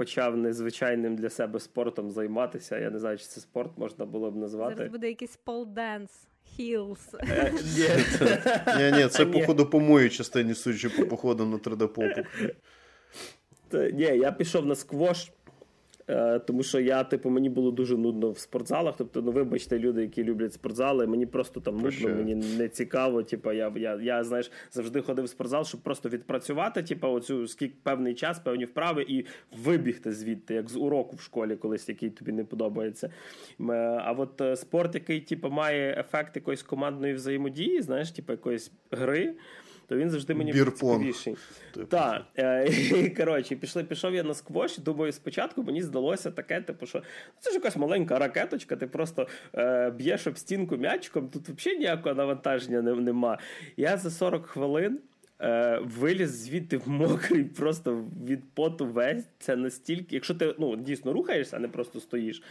почав незвичайним для себе спортом займатися. Я не знаю, чи це спорт можна було б назвати. Зараз буде якийсь pole dance. Heels. Ні, ні, це, походу, по моїй частині, судячи по походу на 3D-попу. Ні, я пішов на сквош. Е, тому що я, типу, мені було дуже нудно в спортзалах. Тобто, ну вибачте, люди, які люблять спортзали, мені просто там нудно, мені не цікаво. Типу, я я, я знаєш, завжди ходив в спортзал, щоб просто відпрацювати, типу, оцю скільки певний час, певні вправи, і вибігти звідти, як з уроку в школі, колись який тобі не подобається. Е, а от е, спорт, який типу, має ефект якоїсь командної взаємодії, знаєш, типу якоїсь гри то він завжди мені цікавіший. Типу. Так. Е, коротше, пішли, пішов я на сквош, думаю, спочатку мені здалося таке, типу, що ну, це ж якась маленька ракеточка, ти просто е, б'єш об стінку м'ячиком, тут взагалі ніякого навантаження нема. Я за 40 хвилин. Е, виліз звідти в мокрий, просто від поту весь. Це настільки, якщо ти ну, дійсно рухаєшся, а не просто стоїш,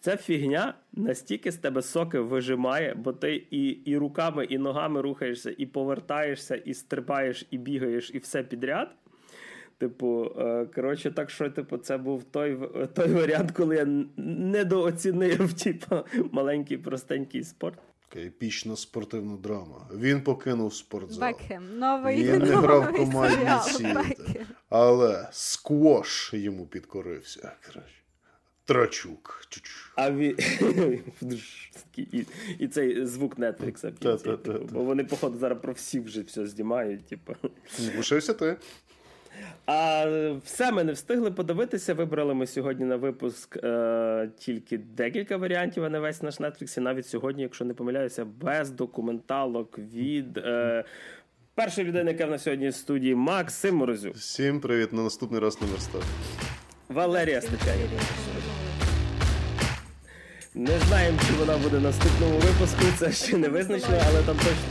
Ця фігня настільки з тебе соки вижимає, бо ти і і руками, і ногами рухаєшся, і повертаєшся, і стрибаєш, і бігаєш, і все підряд. Типу, е, коротше, так що, типу, це був той той варіант, коли я недооцінив типу, маленький простенький спорт. Епічна спортивна драма. Він покинув спортзал. Бекхем. Новий Він не грав в команді світи. Але сквош йому підкорився. Коротше. Трачук. А він... і, і цей звук кінці. Типу, бо вони, походу, зараз про всі вже все знімають. Типу. Лишився ти. А все ми не встигли подивитися. Вибрали ми сьогодні на випуск е, тільки декілька варіантів, а не весь наш Netflix. І навіть сьогодні, якщо не помиляюся, без документалок від. Е, Першої людини, яка в нас сьогодні в студії Максим Морозюк. Всім привіт на наступний раз на верстат. Валерія Степані. Не знаємо, чи вона буде в наступному випуску, це ще не визначено, але там точно.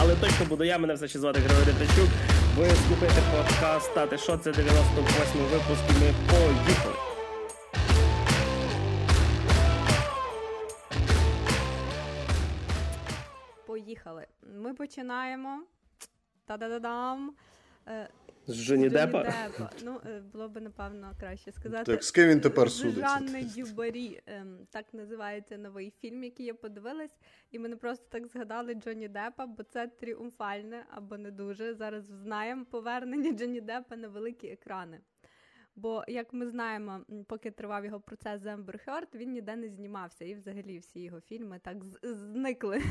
Але точно буду я, мене все ще звати Григорій Тачук. Ви слухаєте подкаст «Стати що?» це 98 випуск і ми поїхали. Поїхали. Ми починаємо. Та-да-да-дам. З Джоні Деппа? Депа. Ну, е, було б, напевно, краще сказати. Так, з ким він тепер судиться? Жанни Дюбарі. Ем, так називається новий фільм, який я подивилась. І мене просто так згадали Джоні Деппа, бо це тріумфальне або не дуже. Зараз знаємо повернення Джоні Деппа на великі екрани. Бо, як ми знаємо, поки тривав його процес з Ембер Хёрд, він ніде не знімався, і взагалі всі його фільми так зникли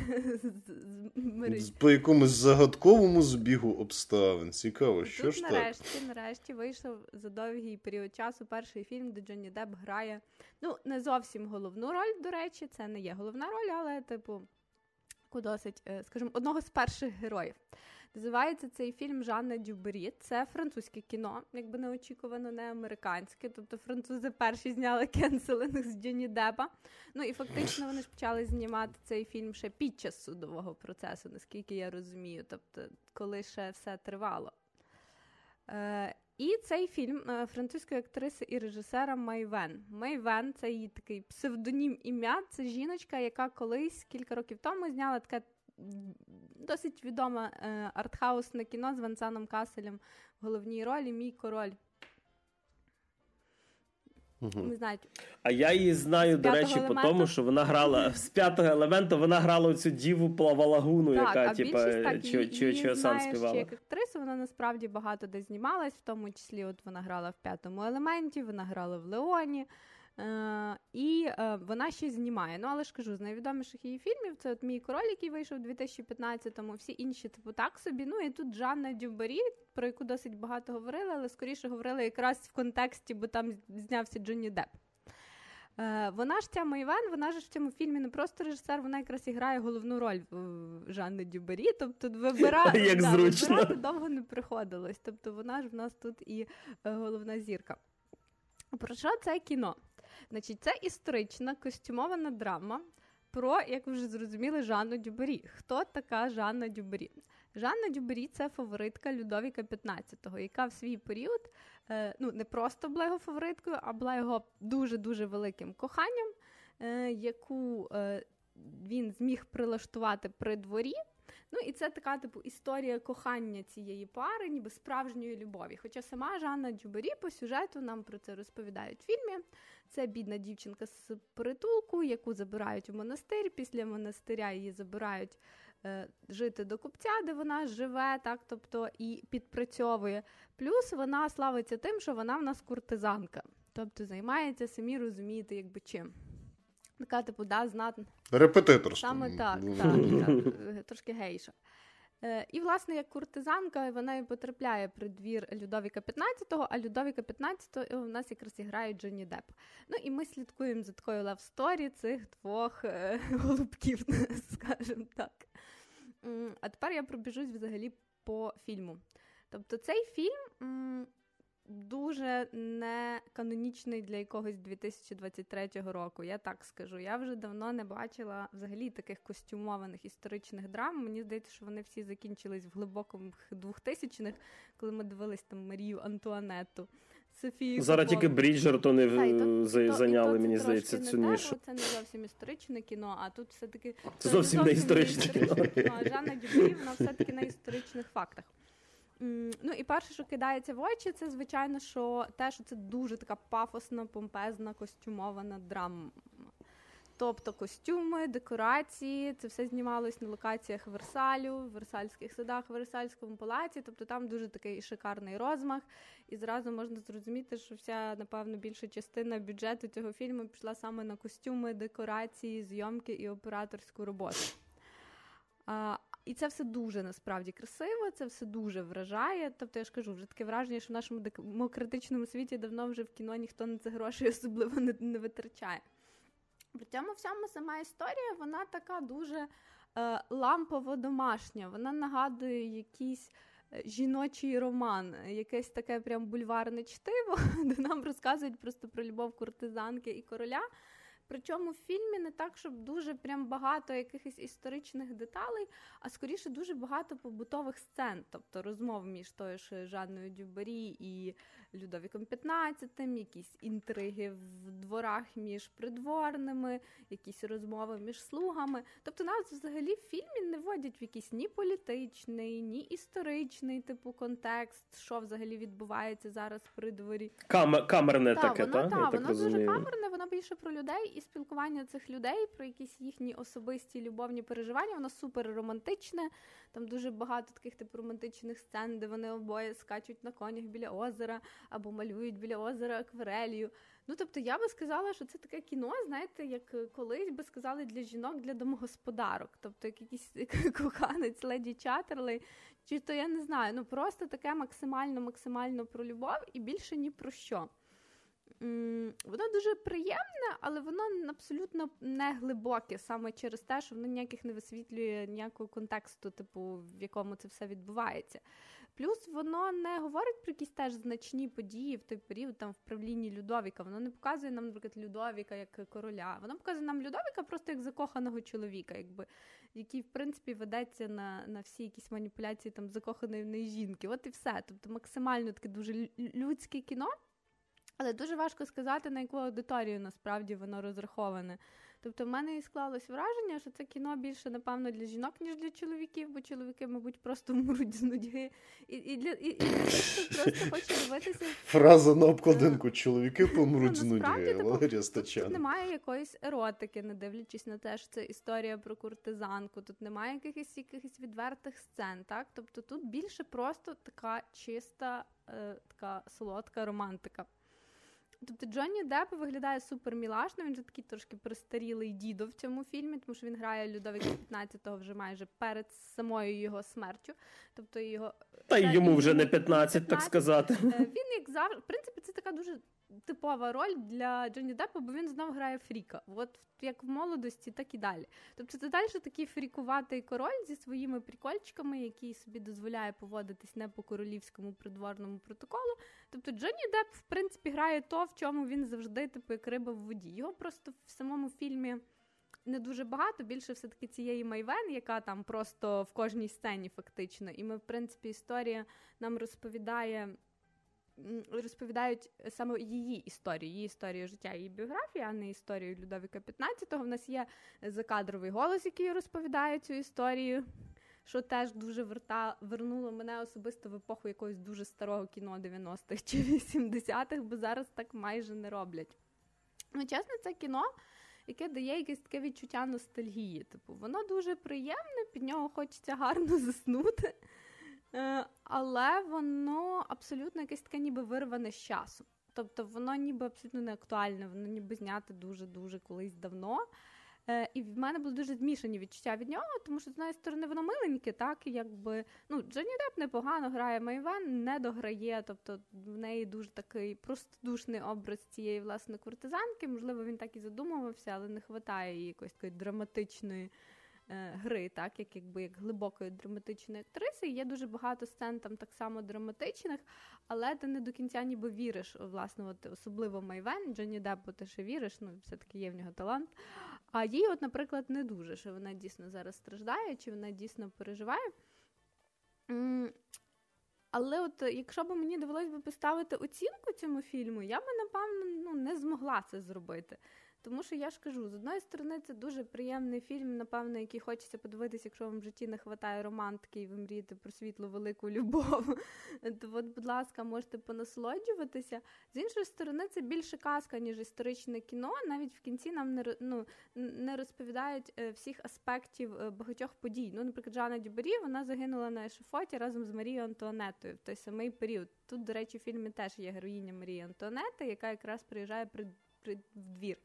з По якомусь загадковому збігу обставин. Цікаво, що Тут ж нарешті, так? нарешті вийшов за довгий період часу перший фільм, де Джонні Депп грає. Ну, не зовсім головну роль, до речі, це не є головна роль, але, типу, досить, е, скажімо, одного з перших героїв. Називається цей фільм Жанна Дюбаррі. Це французьке кіно, якби неочікувано, не американське. Тобто французи перші зняли canceling з Джонні Деппа. Ну і фактично вони ж почали знімати цей фільм ще під час судового процесу, наскільки я розумію. Тобто, коли ще все тривало. Е, І цей фільм е, французької актриси і режисера Майвен. Майвен це її такий псевдонім ім'я. Це жіночка, яка колись кілька років тому зняла таке досить відоме е, артхаусне кіно з Венсаном Каселем в головній ролі Мій король. Угу. Знають. А я її знаю, до речі, по тому, що вона грала з п'ятого елементу, вона грала цю діву плавалагуну, так, яка типу, чо сам співала. як актриса, вона насправді багато де знімалась, в тому числі от вона грала в п'ятому елементі, вона грала в Леоні. Е, І е, вона ще знімає. Ну, але ж кажу, з найвідоміших її фільмів це от мій король, який вийшов у 2015-му, всі інші, типу, так собі. Ну і тут Жанна Дюбарі, про яку досить багато говорили, але скоріше говорили якраз в контексті, бо там знявся Джонні Депп. Е, Вона ж ця Майвенн, вона ж в цьому фільмі не просто режисер, вона якраз і грає головну роль в Жанни Дюбаррі. Тобто вибирати, Як да, вибирати довго не приходилось. Тобто вона ж в нас тут і головна зірка. Про що це кіно? Значить, це історична костюмована драма про, як ви вже зрозуміли, Жанну Дюбаррі. Хто така Жанна Дюбаррі? Жанна Дюбері це фаворитка Людовіка XV, яка в свій період е, ну, не просто була його фавориткою, а була його дуже-дуже великим коханням, е, яку е, він зміг прилаштувати при дворі. Ну і це така типу історія кохання цієї пари, ніби справжньої любові. Хоча сама Жанна Джубері по сюжету нам про це розповідають в фільмі. Це бідна дівчинка з притулку, яку забирають у монастир. Після монастиря її забирають е, жити до купця, де вона живе, так тобто і підпрацьовує. Плюс вона славиться тим, що вона в нас куртизанка, тобто займається самі розумієте, якби чим. Така, типу, да, знатна. Репетиторство. Саме так, так, так, трошки гейша. Е, І, власне, як куртизанка, вона і потрапляє при двір Людовіка 15-го, а Людовіка 15-го у нас якраз і грає Джонні Депп. Ну і ми слідкуємо за такою love story цих двох е, голубків, скажімо так. А тепер я пробіжусь взагалі по фільму. Тобто цей фільм дуже не канонічний для якогось 2023 року. Я так скажу. Я вже давно не бачила взагалі таких костюмованих історичних драм. Мені здається, що вони всі закінчились в глибокому 2000-х, коли ми дивились там Марію Антуанетту. Софію Зараз тільки Бріджертони зайняли, мені здається, цю нішу. Це не зовсім історичне кіно, а тут все-таки це зовсім не історичне кіно. Жанна Дюбрі, вона все-таки на історичних фактах. Ну і перше, що кидається в очі, це звичайно, що те, що це дуже така пафосна, помпезна, костюмована драма. Тобто костюми, декорації, це все знімалось на локаціях Версалю, в Версальських садах, в Версальському палаці. Тобто там дуже такий шикарний розмах. І зразу можна зрозуміти, що вся, напевно, більша частина бюджету цього фільму пішла саме на костюми, декорації, зйомки і операторську роботу. І це все дуже насправді красиво, це все дуже вражає. Тобто я ж кажу, вже таке враження, що в нашому демократичному світі давно вже в кіно ніхто на це гроші особливо не, не витрачає. При цьому всьому сама історія, вона така дуже е, лампово домашня. Вона нагадує якийсь е, жіночий роман, якесь таке прям бульварне чтиво, де нам розказують просто про любов куртизанки і короля. Причому в фільмі не так, щоб дуже прям багато якихось історичних деталей, а скоріше дуже багато побутових сцен, тобто розмов між тою ж Жанною Дюбарі і Людовіком XV, якісь інтриги в дворах між придворними, якісь розмови між слугами. Тобто нас взагалі в фільмі не вводять в якийсь ні політичний, ні історичний типу контекст, що взагалі відбувається зараз при дворі. Кам- камерне та, таке, воно, та? та, Я воно так дуже камерне, воно більше про людей і спілкування цих людей, про якісь їхні особисті любовні переживання. Воно супер романтичне. Там дуже багато таких типу романтичних сцен, де вони обоє скачуть на конях біля озера або малюють біля озера акварелью. Ну тобто я би сказала, що це таке кіно, знаєте, як колись би сказали для жінок, для домогосподарок. Тобто, як якийсь коханець леді Чатерлей, чи то я не знаю, ну просто таке максимально максимально про любов і більше ні про що. Воно дуже приємне, але воно абсолютно не глибоке, саме через те, що воно ніяких не висвітлює ніякого контексту, типу, в якому це все відбувається. Плюс воно не говорить про якісь теж значні події в той період там в правлінні Людовіка. Воно не показує нам, наприклад, Людовіка як короля. Воно показує нам Людовіка просто як закоханого чоловіка, якби який, в принципі, ведеться на на всі якісь маніпуляції там закоханої жінки. От і все. Тобто максимально таке дуже людське кіно. Але дуже важко сказати, на яку аудиторію насправді воно розраховане. Тобто, в мене і склалось враження, що це кіно більше, напевно, для жінок, ніж для чоловіків, бо чоловіки, мабуть, просто вмруть з нудьги. І і, для і, і просто хоче дивитися. Фраза на обкладинку чоловіки помруть з нудьги. Валерія Стачан. Тут немає якоїсь еротики, не дивлячись на те, що це історія про куртизанку. Тут немає якихось якихось відвертих сцен. так? Тобто тут більше просто така чиста, е, така солодка романтика. Тобто Джонні Депп виглядає супер мілашно, він же такий трошки пристарілий дідо в цьому фільмі, тому що він грає Людовика 15-го вже майже перед самою його смертю. Тобто його Та й йому вже не 15, 15, так сказати. Е, він, як завжди, в принципі, це така дуже типова роль для Джонні Деппа, бо він знов грає Фріка. От як в молодості, так і далі. Тобто це далі такий фрікуватий король зі своїми прикольчиками, який собі дозволяє поводитись не по королівському придворному протоколу. Тобто Джонні Депп, в принципі, грає то, в чому він завжди, типу, як риба в воді. Його просто в самому фільмі. Не дуже багато, більше все-таки цієї Майвен, яка там просто в кожній сцені фактично. І ми, в принципі, історія нам розповідає розповідають саме її історію, її історію життя, її біографії, а не історію Людовіка 15-го. В нас є закадровий голос, який розповідає цю історію. що теж дуже верта, вернуло мене особисто в епоху якогось дуже старого кіно 90-х чи 80-х, бо зараз так майже не роблять. Ну, чесно, це кіно. Яке дає якесь таке відчуття ностальгії. Типу, воно дуже приємне, під нього хочеться гарно заснути, але воно абсолютно якесь таке ніби вирване з часу. Тобто воно ніби абсолютно не актуальне, воно ніби знято дуже-дуже колись давно. Е, І в мене були дуже змішані відчуття від нього, тому що з однієї сторони воно миленьке, так якби ну Джонні Деп непогано грає, Майвен не дограє, тобто в неї дуже такий простодушний образ цієї власне куртизанки. Можливо, він так і задумувався, але не вистачає її якоїсь такої драматичної. Е, гри, так, як якби як глибокої драматичної актриси. Є дуже багато сцен там так само драматичних, але ти не до кінця ніби віриш, власне, от особливо Майвен, Джонні Деппу ти ще віриш, ну все-таки є в нього талант. А їй, от, наприклад, не дуже, що вона дійсно зараз страждає, чи вона дійсно переживає. Але от якщо б мені довелось би поставити оцінку цьому фільму, я би, напевно, ну, не змогла це зробити. Тому що я ж кажу, з одної сторони, це дуже приємний фільм, напевно, який хочеться подивитися, якщо вам в житті не вистачає романтики, і ви мрієте про світлу велику любов. То, от, будь ласка, можете понасолоджуватися. З іншої сторони, це більше казка, ніж історичне кіно. Навіть в кінці нам не ну, не розповідають е, всіх аспектів е, багатьох подій. Ну, наприклад, Жанна Дюбері, вона загинула на ешафоті разом з Марією Антуанетою в той самий період. Тут, до речі, в фільмі теж є героїня Марії Антуанети, яка якраз приїжджає при в двір.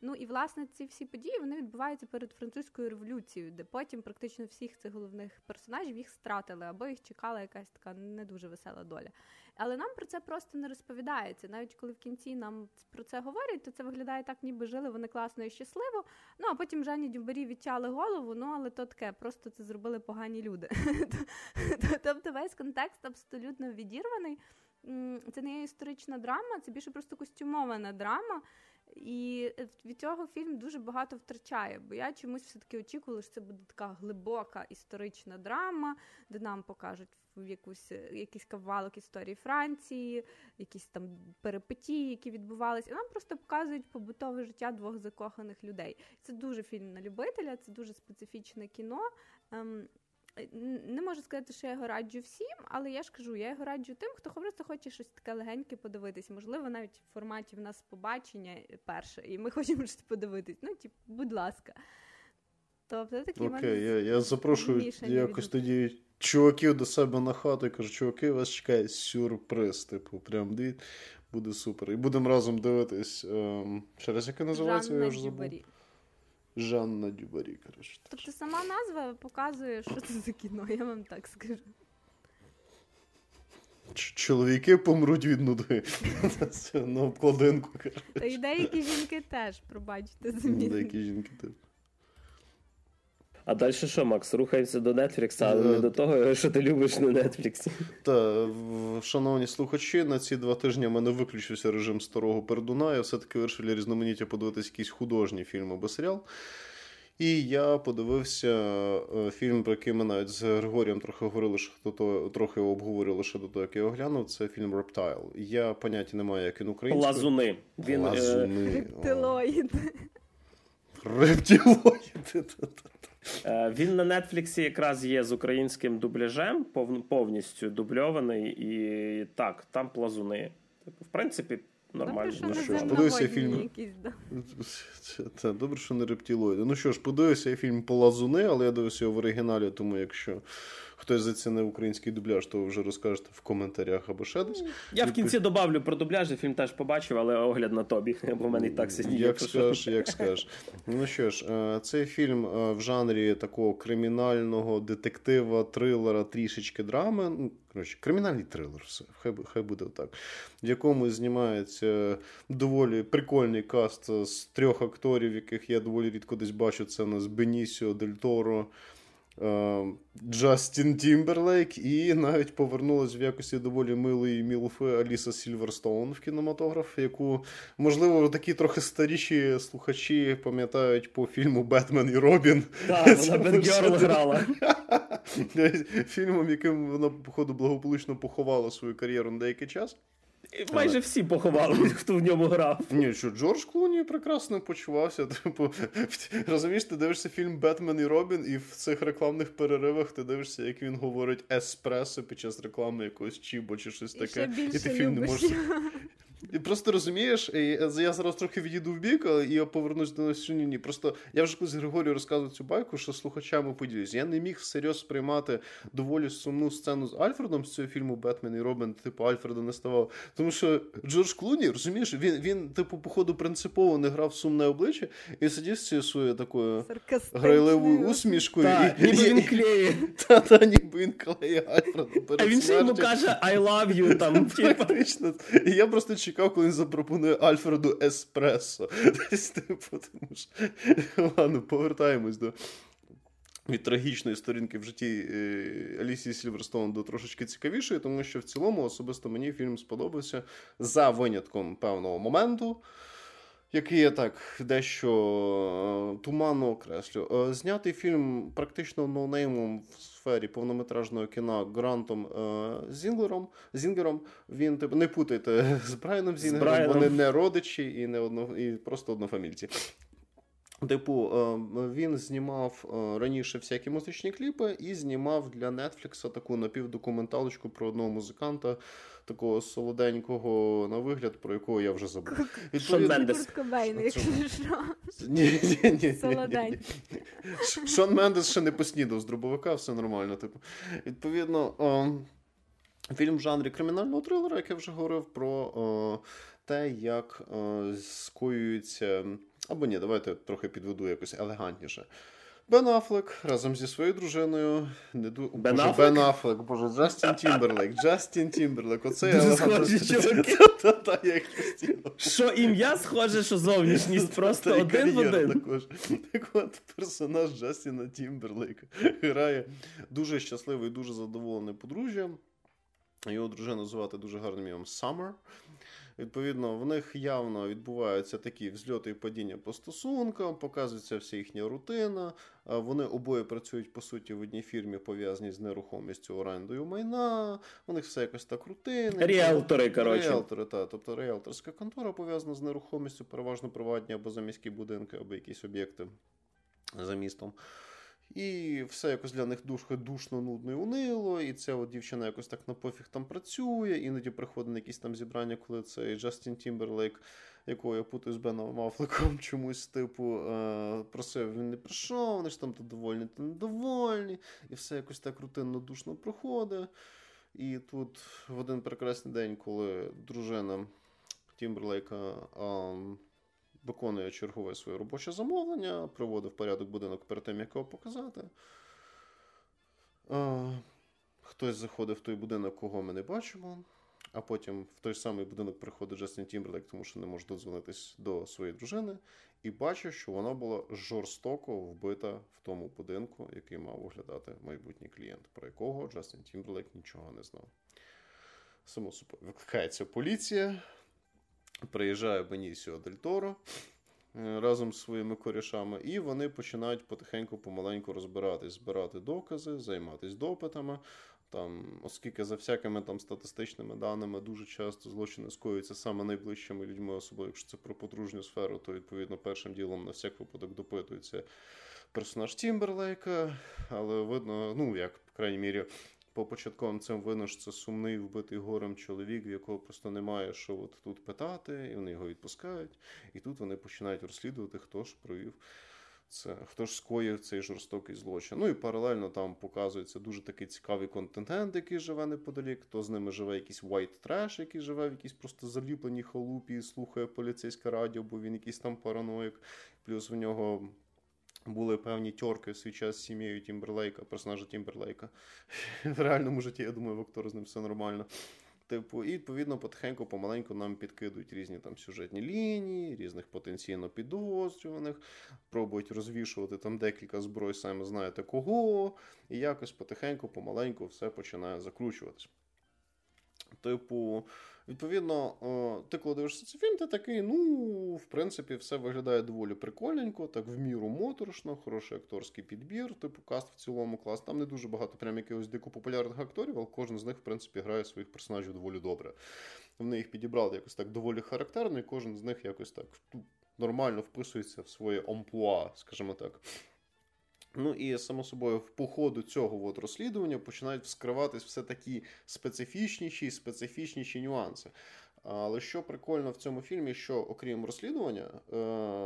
Ну і власне ці всі події вони відбуваються перед французькою революцією, де потім практично всіх цих головних персонажів їх стратили, або їх чекала якась така не дуже весела доля. Але нам про це просто не розповідається. Навіть коли в кінці нам про це говорять, то це виглядає так, ніби жили вони класно і щасливо. Ну а потім Жанні Дюбарі відчали голову. Ну але то таке, просто це зробили погані люди. Тобто весь контекст абсолютно відірваний. Це не є історична драма, це більше просто костюмована драма. І е, від цього фільм дуже багато втрачає, бо я чомусь все-таки очікувала, що це буде така глибока історична драма, де нам покажуть якусь, е, якийсь кавалок історії Франції, якісь там перипетії, які відбувалися. І нам просто показують побутове життя двох закоханих людей. Це дуже фільм на любителя, це дуже специфічне кіно. Е, не можу сказати, що я його раджу всім, але я ж кажу, я його раджу тим, хто просто хоче щось таке легеньке подивитись. Можливо, навіть в форматі в нас побачення перше, і ми хочемо щось подивитись. Ну, типу, будь ласка. Тобто такі Окей, я я запрошую якось тоді чуваків до себе на хату і кажу, чуваки, вас чекає сюрприз. Типу, прям дивіться, буде супер. І будемо разом дивитись. Ем, ще раз, яке називається? Жанна я вже забув. Жанна Дюбарі. коротше. Тобто сама назва показує, що це за кіно, я вам так скажу. Чоловіки помруть від нуди. На обкладинку. Та й деякі жінки теж, пробачте, замість. Деякі жінки теж. А далі що, Макс? Рухаємося до Netflix, але не до того, що ти любиш на Netflix. Так, шановні слухачі, на ці два тижні в мене виключився режим старого пердуна. Я все-таки вирішив для різноманіття подивитися якийсь художній фільм або серіал. І я подивився е, фільм, про який ми навіть з Григорієм трохи говорили, що хто то трохи обговорювали ще до того, як я його глянув. Це фільм Рептайл. Я поняття не маю, як він українською. Лазуни. Він, е, Лазуни. Рептилоїд. Рептилоїди. Е, він на Нетфліксі якраз є з українським дубляжем, повністю дубльований, і так, там плазуни. Типу, в принципі, нормально. Добре, що ну, що подивися фільм. Якісь, да. Це, добре, що не рептилоїди. Ну що ж, подивився фільм Плазуни, але я дивився його в оригіналі, тому якщо хтось зацінив український дубляж, то вже розкажете в коментарях або ще десь. Я в кінці добавлю про дубляж, фільм теж побачив, але огляд на тобі, бо в мене і так сидів. Як скажеш, як скажеш. Ну що ж, е, цей фільм е, в жанрі такого кримінального детектива, трилера, трішечки драми. Ну, коротше, кримінальний трилер, все, хай хай буде так. В якому знімається доволі прикольний каст з трьох акторів, яких я доволі рідко десь бачу. Це у нас Бенісіо Дель Торо, Джастін Тімберлейк, і навіть повернулась в якості доволі милої мілфи Аліса Сільверстоун в кінематограф, яку, можливо, такі трохи старіші слухачі пам'ятають по фільму Бетмен і Робін. Так, вона Бетгерл грала. Фільмом, яким вона, походу, благополучно поховала свою кар'єру на деякий час. Майже всі поховали, хто в ньому грав. Ні, що Джордж Клуні прекрасно почувався. Типу, розумієш, ти дивишся фільм Бетмен і Робін, і в цих рекламних переривах ти дивишся, як він говорить еспресо під час реклами якогось чібо чи щось таке. І, і ти фільм любиш. не можеш. І Просто розумієш, я зараз трохи відійду в бік, і я повернусь до нас ні. Просто я вже колись Григорію розказував цю байку, що слухачами поділюсь. Я не міг всерйоз сприймати доволі сумну сцену з Альфредом з цього фільму Бетмен і Робин, типу Альфреда не ставав. Тому що Джордж Клуні, розумієш, він, він типу, походу, принципово не грав сумне обличчя і сидів з цією своєю такою грайливою усмішкою. Та, і, ніби він клеє. Та, та, ніби він клеє Альфреду перед А він ще йому каже I love you, там, типу. Фактично. І я просто чекав, коли він запропонує Альфреду еспресо. Десь типу, тому що... Ладно, повертаємось до. Від трагічної сторінки в житті е, Алісії Сільверстоун до трошечки цікавішої, тому що в цілому особисто мені фільм сподобався за винятком певного моменту, який я так дещо е, туманно окреслю. Е, знятий фільм практично ноунеймом в сфері повнометражного кіна Грантом е, Зінгером. Зінгером. Він типу, не путайте з Брайаном Зінгером, Брайаном. вони не родичі і не одно, і просто однофамільці. Типу, він знімав раніше всякі музичні кліпи і знімав для Netflix таку напівдокументалочку про одного музиканта, такого солоденького на вигляд, про якого я вже забув. Шон Мендес. Кобейн, якщо що. Ні, ні, ні, ні, Шон Мендес ще не поснідав з дробовика, все нормально. Типу. Відповідно, о, фільм в жанрі кримінального трилера, як я вже говорив, про о, те, як о, скоюються. Або ні, давайте трохи підведу якось елегантніше. Бен Аффлек разом зі своєю дружиною. Не ду... Бен Боже, Аффлек? Бен Аффлек, боже, Джастін Тімберлейк, Джастін Тімберлейк. Оце Дуже схожі чуваки. Та-та, як постійно. Що ім'я схоже, що зовнішність просто Та й один в кар'єра один. Також. Так от персонаж Джастіна Тімберлейка грає дуже щасливий, дуже задоволений подружжя. Його дружину звати дуже гарним ім'ям Summer. Відповідно, в них явно відбуваються такі взльоти і падіння по стосункам, показується вся їхня рутина. Вони обоє працюють по суті в одній фірмі, пов'язаній з нерухомістю орендою майна. У них все якось так рутинно. Ріелтори, коротше. Ріелтори, так. Тобто ріелторська контора пов'язана з нерухомістю, переважно приватні або заміські будинки, або якісь об'єкти за містом. І все якось для них дуже душно, нудно і унило. І ця от дівчина якось так на пофіг там працює. Іноді приходить на якісь там зібрання, коли цей Джастін Тімберлейк, якого я путаю з Беном Афлеком, чомусь, типу, е- просив, він не прийшов, вони ж там то довольні, то недовольні. І все якось так рутинно душно проходить. І тут в один прекрасний день, коли дружина Тімберлейка. е- виконує чергове своє робоче замовлення, приводив порядок будинок перед тим, як його показати. Хтось заходить в той будинок, кого ми не бачимо, а потім в той самий будинок приходить Джастін Тімберлейк, тому що не може додзвонитись до своєї дружини, і бачить, що вона була жорстоко вбита в тому будинку, який мав оглядати майбутній клієнт, про якого Джастін Тімберлейк нічого не знав. Само собою, викликається поліція. Приїжджає Бенісіо Дель Торо е, разом з своїми корішами, і вони починають потихеньку, помаленьку розбиратись, збирати докази, займатися допитами. Там, оскільки за всякими там статистичними даними дуже часто злочини скоюються саме найближчими людьми, особливо якщо це про подружню сферу, то відповідно першим ділом на всяк випадок допитується персонаж Тімберлейка, але видно, ну як, по крайній мірі, по початковим цим видно, це сумний вбитий горем чоловік, в якого просто немає що от тут питати, і вони його відпускають. І тут вони починають розслідувати, хто ж провів це, хто ж скоїв цей жорстокий злочин. Ну і паралельно там показується дуже такий цікавий контингент, який живе неподалік. Хто з ними живе якийсь white trash, який живе в якійсь просто заліпленій халупі слухає поліцейське радіо, бо він якийсь там параноїк. Плюс в нього. Були певні тьорки в свій час з сім'єю Тімберлейка, персонажа Тімберлейка. В реальному житті, я думаю, в актора з ним все нормально. Типу, і відповідно потихеньку, помаленьку нам підкидують різні там сюжетні лінії, різних потенційно підозрюваних, пробують розвішувати там декілька зброй, саме знаєте кого, і якось потихеньку, помаленьку все починає закручуватись. Типу, відповідно, ти коли дивишся цей фільм, ти такий, ну, в принципі, все виглядає доволі прикольненько, так в міру моторошно, хороший акторський підбір, типу каст в цілому клас. Там не дуже багато прям якихось дико популярних акторів, але кожен з них, в принципі, грає своїх персонажів доволі добре. Вони їх підібрали якось так доволі характерно, і кожен з них якось так ну, нормально вписується в своє амплуа, скажімо так. Ну і само собою, в походу цього от розслідування починають вскриватись все такі специфічніші і специфічніші нюанси. Але що прикольно в цьому фільмі, що окрім розслідування, е,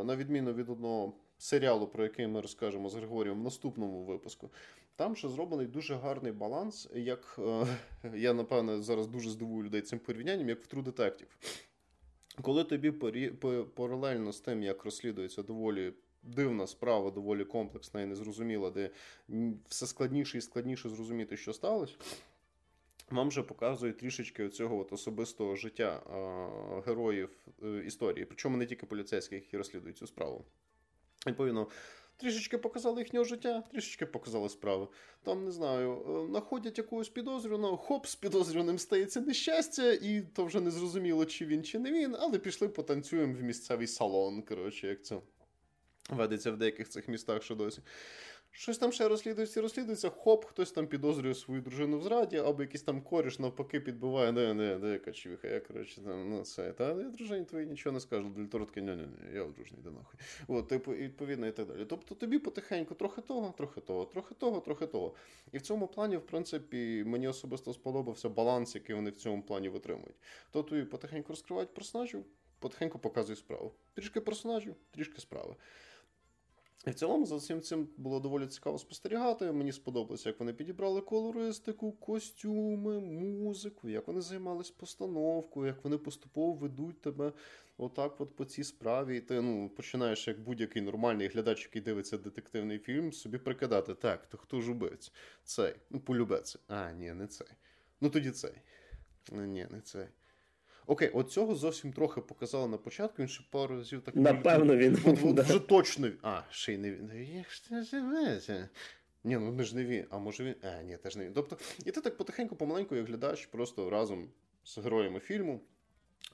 на відміну від одного серіалу, про який ми розкажемо з Григорієм в наступному випуску, там ще зроблений дуже гарний баланс, як е, я напевне зараз дуже здивую людей цим порівнянням, як в True Detective. Коли тобі паралельно з тим, як розслідується доволі дивна справа, доволі комплексна і незрозуміла, де все складніше і складніше зрозуміти, що сталося. Вам вже показує трішечки цього от особистого життя а, героїв е, історії, причому не тільки поліцейських, які розслідують цю справу. Відповідно, трішечки показали їхнього життя, трішечки показали справи. Там, не знаю, е, знаходять якогось підозрюваного, хоп, з підозрюваним стається нещастя, і то вже не зрозуміло, чи він, чи не він, але пішли потанцюємо в місцевий салон. Коротше, як це ведеться в деяких цих містах що досі. Щось там ще розслідується, розслідується, хоп, хтось там підозрює свою дружину в зраді, або якийсь там коріш навпаки підбиває, не, не, не, яка чвіха, я, коротше, там, ну, це, та я дружині твої нічого не скажу, Дельторо таке, ні, ні, ні, я одружений, де нахуй. От, типу, і відповідно, і так далі. Тобто тобі потихеньку трохи того, трохи того, трохи того, трохи того. І в цьому плані, в принципі, мені особисто сподобався баланс, який вони в цьому плані витримують. Тобто і потихеньку розкривають персонажів, потихеньку показують справу. Трішки персонажів, трішки справи. І в цілому за всім цим було доволі цікаво спостерігати. Мені сподобалося, як вони підібрали колористику, костюми, музику, як вони займались постановкою, як вони поступово ведуть тебе отак от по цій справі. І ти ну, починаєш, як будь-який нормальний глядач, який дивиться детективний фільм, собі прикидати, так, то хто ж убивць? Цей. Ну, полюбеться. А, ні, не цей. Ну тоді цей. Ні, не цей. Окей, от цього зовсім трохи показали на початку, він ще пару разів так. Напевно, він. От, Вже точно. А, ще й не він. Як ж це живеться? Ні, ну не ж не він, а може він. А, ні, теж не він. Тобто, і ти так потихеньку, помаленьку, як глядач, просто разом з героями фільму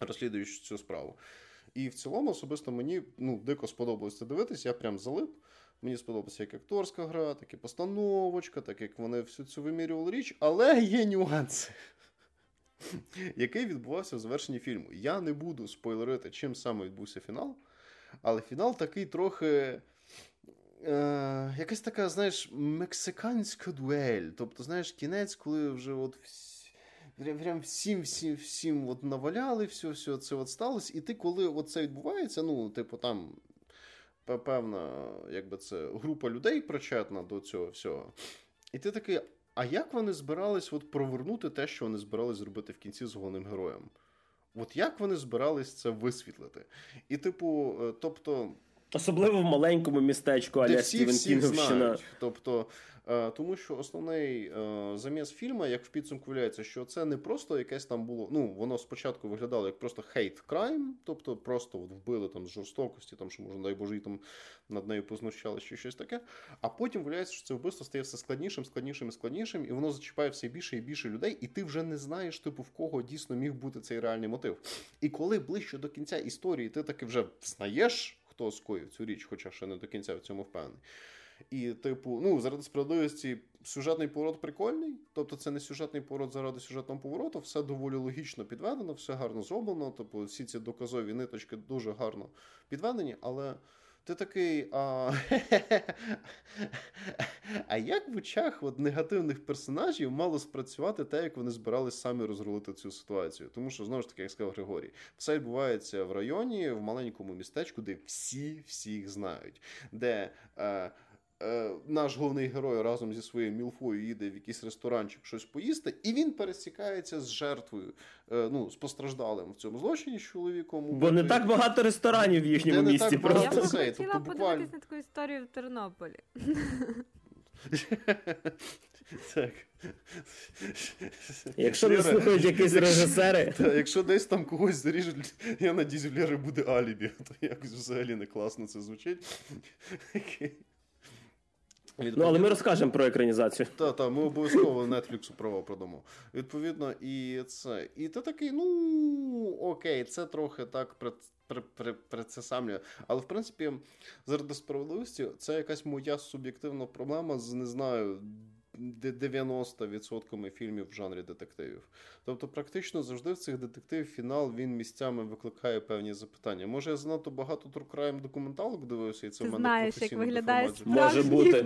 розслідуєш цю справу. І в цілому, особисто мені ну, дико сподобалось це дивитися, я прям залип. Мені сподобалася як акторська гра, так і постановочка, так як вони всю цю вимірювали річ, але є нюанси який відбувався в завершенні фільму. Я не буду спойлерити, чим саме відбувся фінал, але фінал такий трохи. Е, Якась така, знаєш, мексиканська дуель. Тобто, знаєш, кінець, коли вже от прям всім всім всім от наваляли, все все це от сталося. І ти, коли от це відбувається, ну, типу, там певна, якби це група людей причетна до цього всього. І ти такий, а як вони збирались от провернути те, що вони збирались зробити в кінці з головним героєм? От як вони збирались це висвітлити? І, типу, е, тобто. Особливо в маленькому містечку Аля Стівен Кінгівщина. Тобто, Е, тому що основний е, заміс фільму, як в підсумку виявляється, що це не просто якесь там було. Ну, воно спочатку виглядало як просто хейт крайм, тобто просто от вбили там з жорстокості, там що можна, дай Боже, і там над нею познущали чи щось таке. А потім виявляється, що це вбивство стає все складнішим, складнішим і складнішим, і воно зачіпає все більше і більше людей, і ти вже не знаєш, типу, в кого дійсно міг бути цей реальний мотив. І коли ближче до кінця історії ти таки вже знаєш, хто скоїв цю річ, хоча ще не до кінця в цьому впевнений. І, типу, ну, заради справедливості, сюжетний поворот прикольний. Тобто, це не сюжетний поворот заради сюжетного повороту, все доволі логічно підведено, все гарно зроблено. Тобто, всі ці доказові ниточки дуже гарно підведені, але. Ти такий. А а як в очах от негативних персонажів мало спрацювати те, як вони збирались самі розрулити цю ситуацію? Тому що, знову ж таки, як сказав Григорій, все відбувається в районі, в маленькому містечку, де всі всіх знають, де. Е, наш головний герой разом зі своєю мілфою їде в якийсь ресторанчик щось поїсти, і він пересікається з жертвою, е, ну з постраждалим в цьому злочині з чоловіком. Бо не так багато ресторанів в їхньому не місті. Так просто. Я б хотіла тобто, подивитися на таку історію в Тернополі. Так. Якщо не слухають якісь режисери. Якщо десь там когось заріжуть, я надіюсь, в Лєри буде алібі, то якось взагалі не класно це звучить. Відповідно... Ну, але ми розкажемо про екранізацію. Так, так, ми обов'язково Netflix права продамо. Відповідно, і це. І ти такий, ну окей, це трохи так при, при, при, при це самлює. Але в принципі, заради справедливості, це якась моя суб'єктивна проблема з не знаю. 90% фільмів в жанрі детективів. Тобто, практично завжди в цих детективів фінал він місцями викликає певні запитання. Може, я занадто багато трукраєм документалок дивився, і це Ти в мене знаєш, як виглядає Може бути.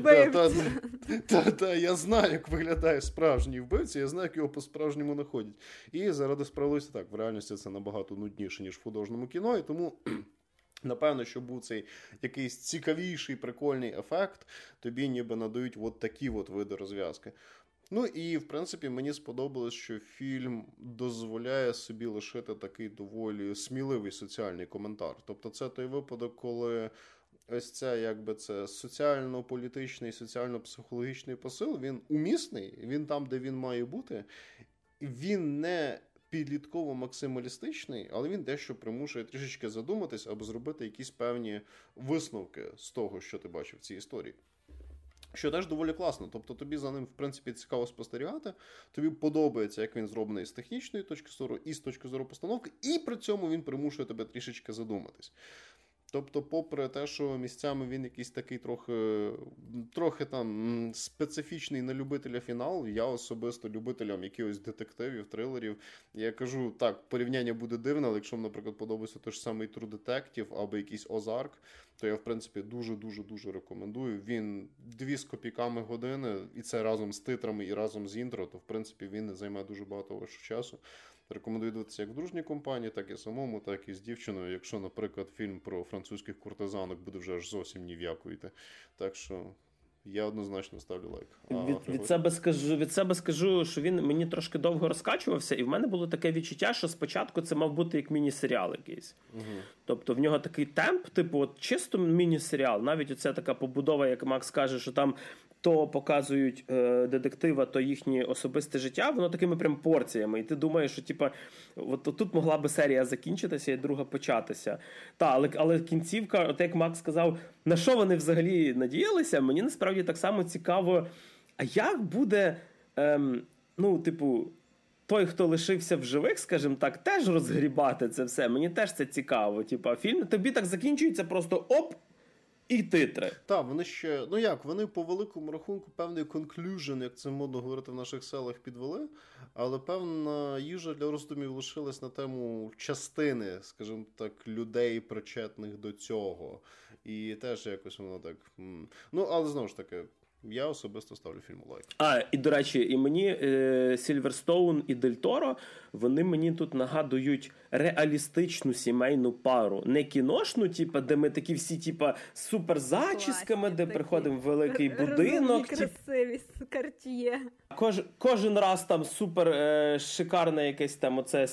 Та-та, я знаю, як виглядає справжній вбивця, я знаю, як його по-справжньому знаходять. І заради справедливості так, в реальності це набагато нудніше, ніж в художньому кіно, і тому. Напевно, що був цей якийсь цікавіший прикольний ефект, тобі ніби надають от такі от види розв'язки. Ну і в принципі мені сподобалось, що фільм дозволяє собі лишити такий доволі сміливий соціальний коментар. Тобто, це той випадок, коли ось це якби це соціально-політичний, соціально-психологічний посил, він умісний, він там, де він має бути, він не підлітково максималістичний, але він дещо примушує трішечки задуматись або зробити якісь певні висновки з того, що ти бачив в цій історії. Що теж доволі класно. Тобто тобі за ним, в принципі, цікаво спостерігати. Тобі подобається, як він зроблений з технічної точки зору, і з точки зору постановки, і при цьому він примушує тебе трішечки задуматись. Тобто, попри те, що місцями він якийсь такий трохи трохи там специфічний на любителя фінал, я особисто любителям якихось детективів, трилерів. Я кажу, так, порівняння буде дивне, але якщо, наприклад, подобається той ж самий True Detective або якийсь Озарк, то я, в принципі, дуже-дуже дуже рекомендую. Він дві з копійками години, і це разом з титрами і разом з інтро, то в принципі він не займе дуже багато вашого часу. Рекомендую дивитися як в дружній компанії, так і самому, так і з дівчиною. Якщо, наприклад, фільм про французьких куртизанок буде вже аж зовсім ні в яку. Так що. Я однозначно ставлю лайк. А, від від, себе скажу, від себе скажу, що він мені трошки довго розкачувався, і в мене було таке відчуття, що спочатку це мав бути як міні-серіал якийсь. Угу. Тобто в нього такий темп, типу, от чисто міні-серіал. Навіть оця така побудова, як Макс каже, що там то показують е, детектива, то їхнє особисте життя, воно такими прям порціями. І ти думаєш, що типа, от тут могла би серія закінчитися і друга початися. Та, але але кінцівка, от як Макс сказав, на що вони взагалі надіялися, мені насправді так само цікаво. А як буде, ем, ну, типу. Той, хто лишився в живих, скажімо так, теж розгрібати це все. Мені теж це цікаво. Типа, фільм тобі так закінчується, просто оп, і титри. Так, вони ще, ну як, вони по великому рахунку певний конклюжен, як це модно говорити в наших селах, підвели, але певна їжа для роздумів лишилась на тему частини, скажімо так, людей, причетних до цього. І теж якось воно так. Ну, але знову ж таки. Я особисто ставлю фільму лайк. А, і до речі, і мені Сільверстоун і Дель Торо, вони мені тут нагадують реалістичну сімейну пару. Не кіношну, типу, де ми такі всі, типу, з супер зачісками, де такі. приходимо в великий будинок. Красиві з карт'є. Кож, кожен раз там супер е, шикарне якесь там оце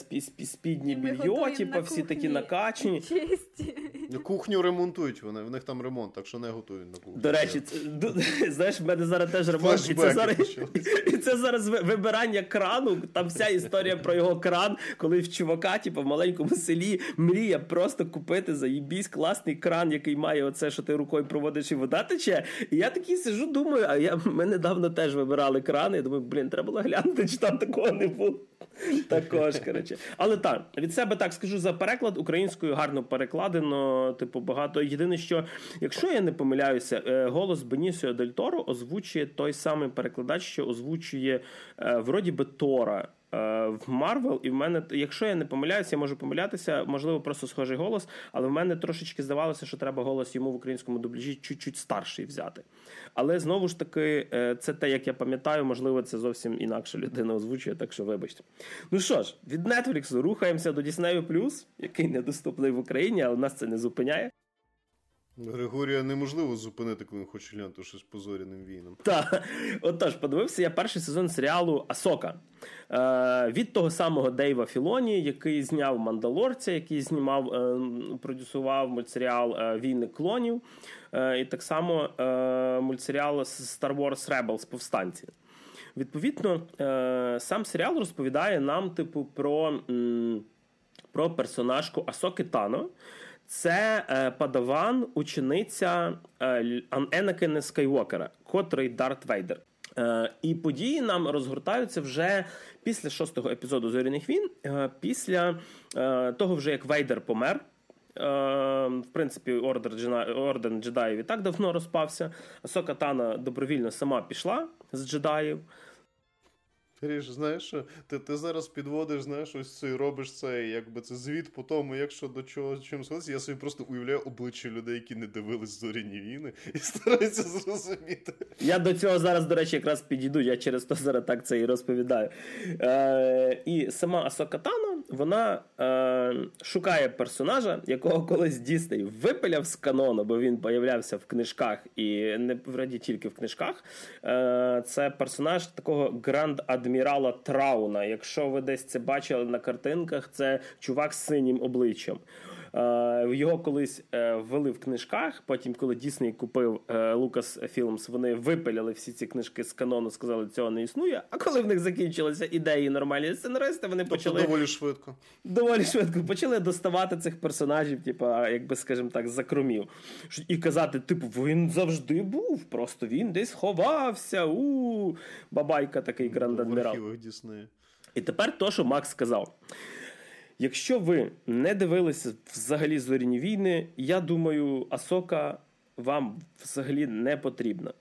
спіднє більйо, типу, всі такі накачені. Чисті. Кухню ремонтують вони, в них там ремонт, так що не готують на кухню. До речі, це, знаєш, в мене зараз теж ремонт, і це зараз і це зараз вибирання крану. Там вся історія про його кран, коли в чувака, типу, в маленькому селі мріє просто купити заїбісь класний кран, який має оце, що ти рукою проводиш і вода тече. І я такий сижу, думаю, а я ми недавно теж вибирали крани думаю, блін, треба було глянути, чи там такого не було. Також, коротше. Але так, від себе так скажу за переклад українською гарно перекладено. Типу, багато. Єдине, що, якщо я не помиляюся, е, голос Бенісіо Дель Торо озвучує той самий перекладач, що озвучує е, вроді би Тора. Е, в Марвел, і в мене, якщо я не помиляюся, я можу помилятися, можливо, просто схожий голос, але в мене трошечки здавалося, що треба голос йому в українському дубляжі чуть-чуть старший взяти. Але знову ж таки, е, це те, як я пам'ятаю, можливо, це зовсім інакша людина озвучує, так що вибачте. Ну що ж, від Netflix рухаємося до Disney+, який недоступний в Україні, але нас це не зупиняє. Григорія неможливо зупинити, коли він хоче глянути щось позоряним війнам. Так, отож, подивився я перший сезон серіалу Асока Е, від того самого Дейва Філоні, який зняв Мандалорця, який знімав, е, продюсував мультсеріал е, Війни клонів, е, і так само е, мультсеріал Star Wars Rebels Повстанці. Відповідно, е, сам серіал розповідає нам, типу, про, про персонажку Асоки Тано. Це е, Падаван, учениця е, Енакена Скайуокера, котрий Дарт Вейдер. Е, і події нам розгортаються вже після шостого епізоду Зоряних війн, е, після е, того, вже як Вейдер помер. В принципі, орден джедаїв і так давно розпався. Асока Тана добровільно сама пішла з джедаїв. Ріж, знаєш, ти ти зараз підводиш, знаєш, ось це і робиш цей, якби це звіт по тому, якщо до чого чим сходиться. Я собі просто уявляю обличчя людей, які не дивились зоряні війни, і стараються зрозуміти. Я до цього зараз, до речі, якраз підійду. Я через то зараз так це і розповідаю. Е, І сама Асока Тано, вона е, шукає персонажа, якого колись Дісней випиляв з канону, бо він появлявся в книжках і не вроді тільки в книжках. Е, Це персонаж такого гранд-адмірала Трауна. Якщо ви десь це бачили на картинках, це чувак з синім обличчям. Е, його колись е, ввели в книжках. Потім, коли Дісней купив Лукас е, Філмс, вони випиляли всі ці книжки з канону, сказали, що цього не існує. А коли в них закінчилися ідеї нормальні сценаристи, вони тобто почали доволі швидко. Доволі швидко почали доставати цих персонажів, типу, якби скажімо так, закромів. І казати, типу, він завжди був, просто він десь ховався. У бабайка такий гранд-адмірал. І тепер то, що Макс сказав. Якщо ви не дивилися взагалі зоряні війни, я думаю, Асока вам взагалі не потрібна.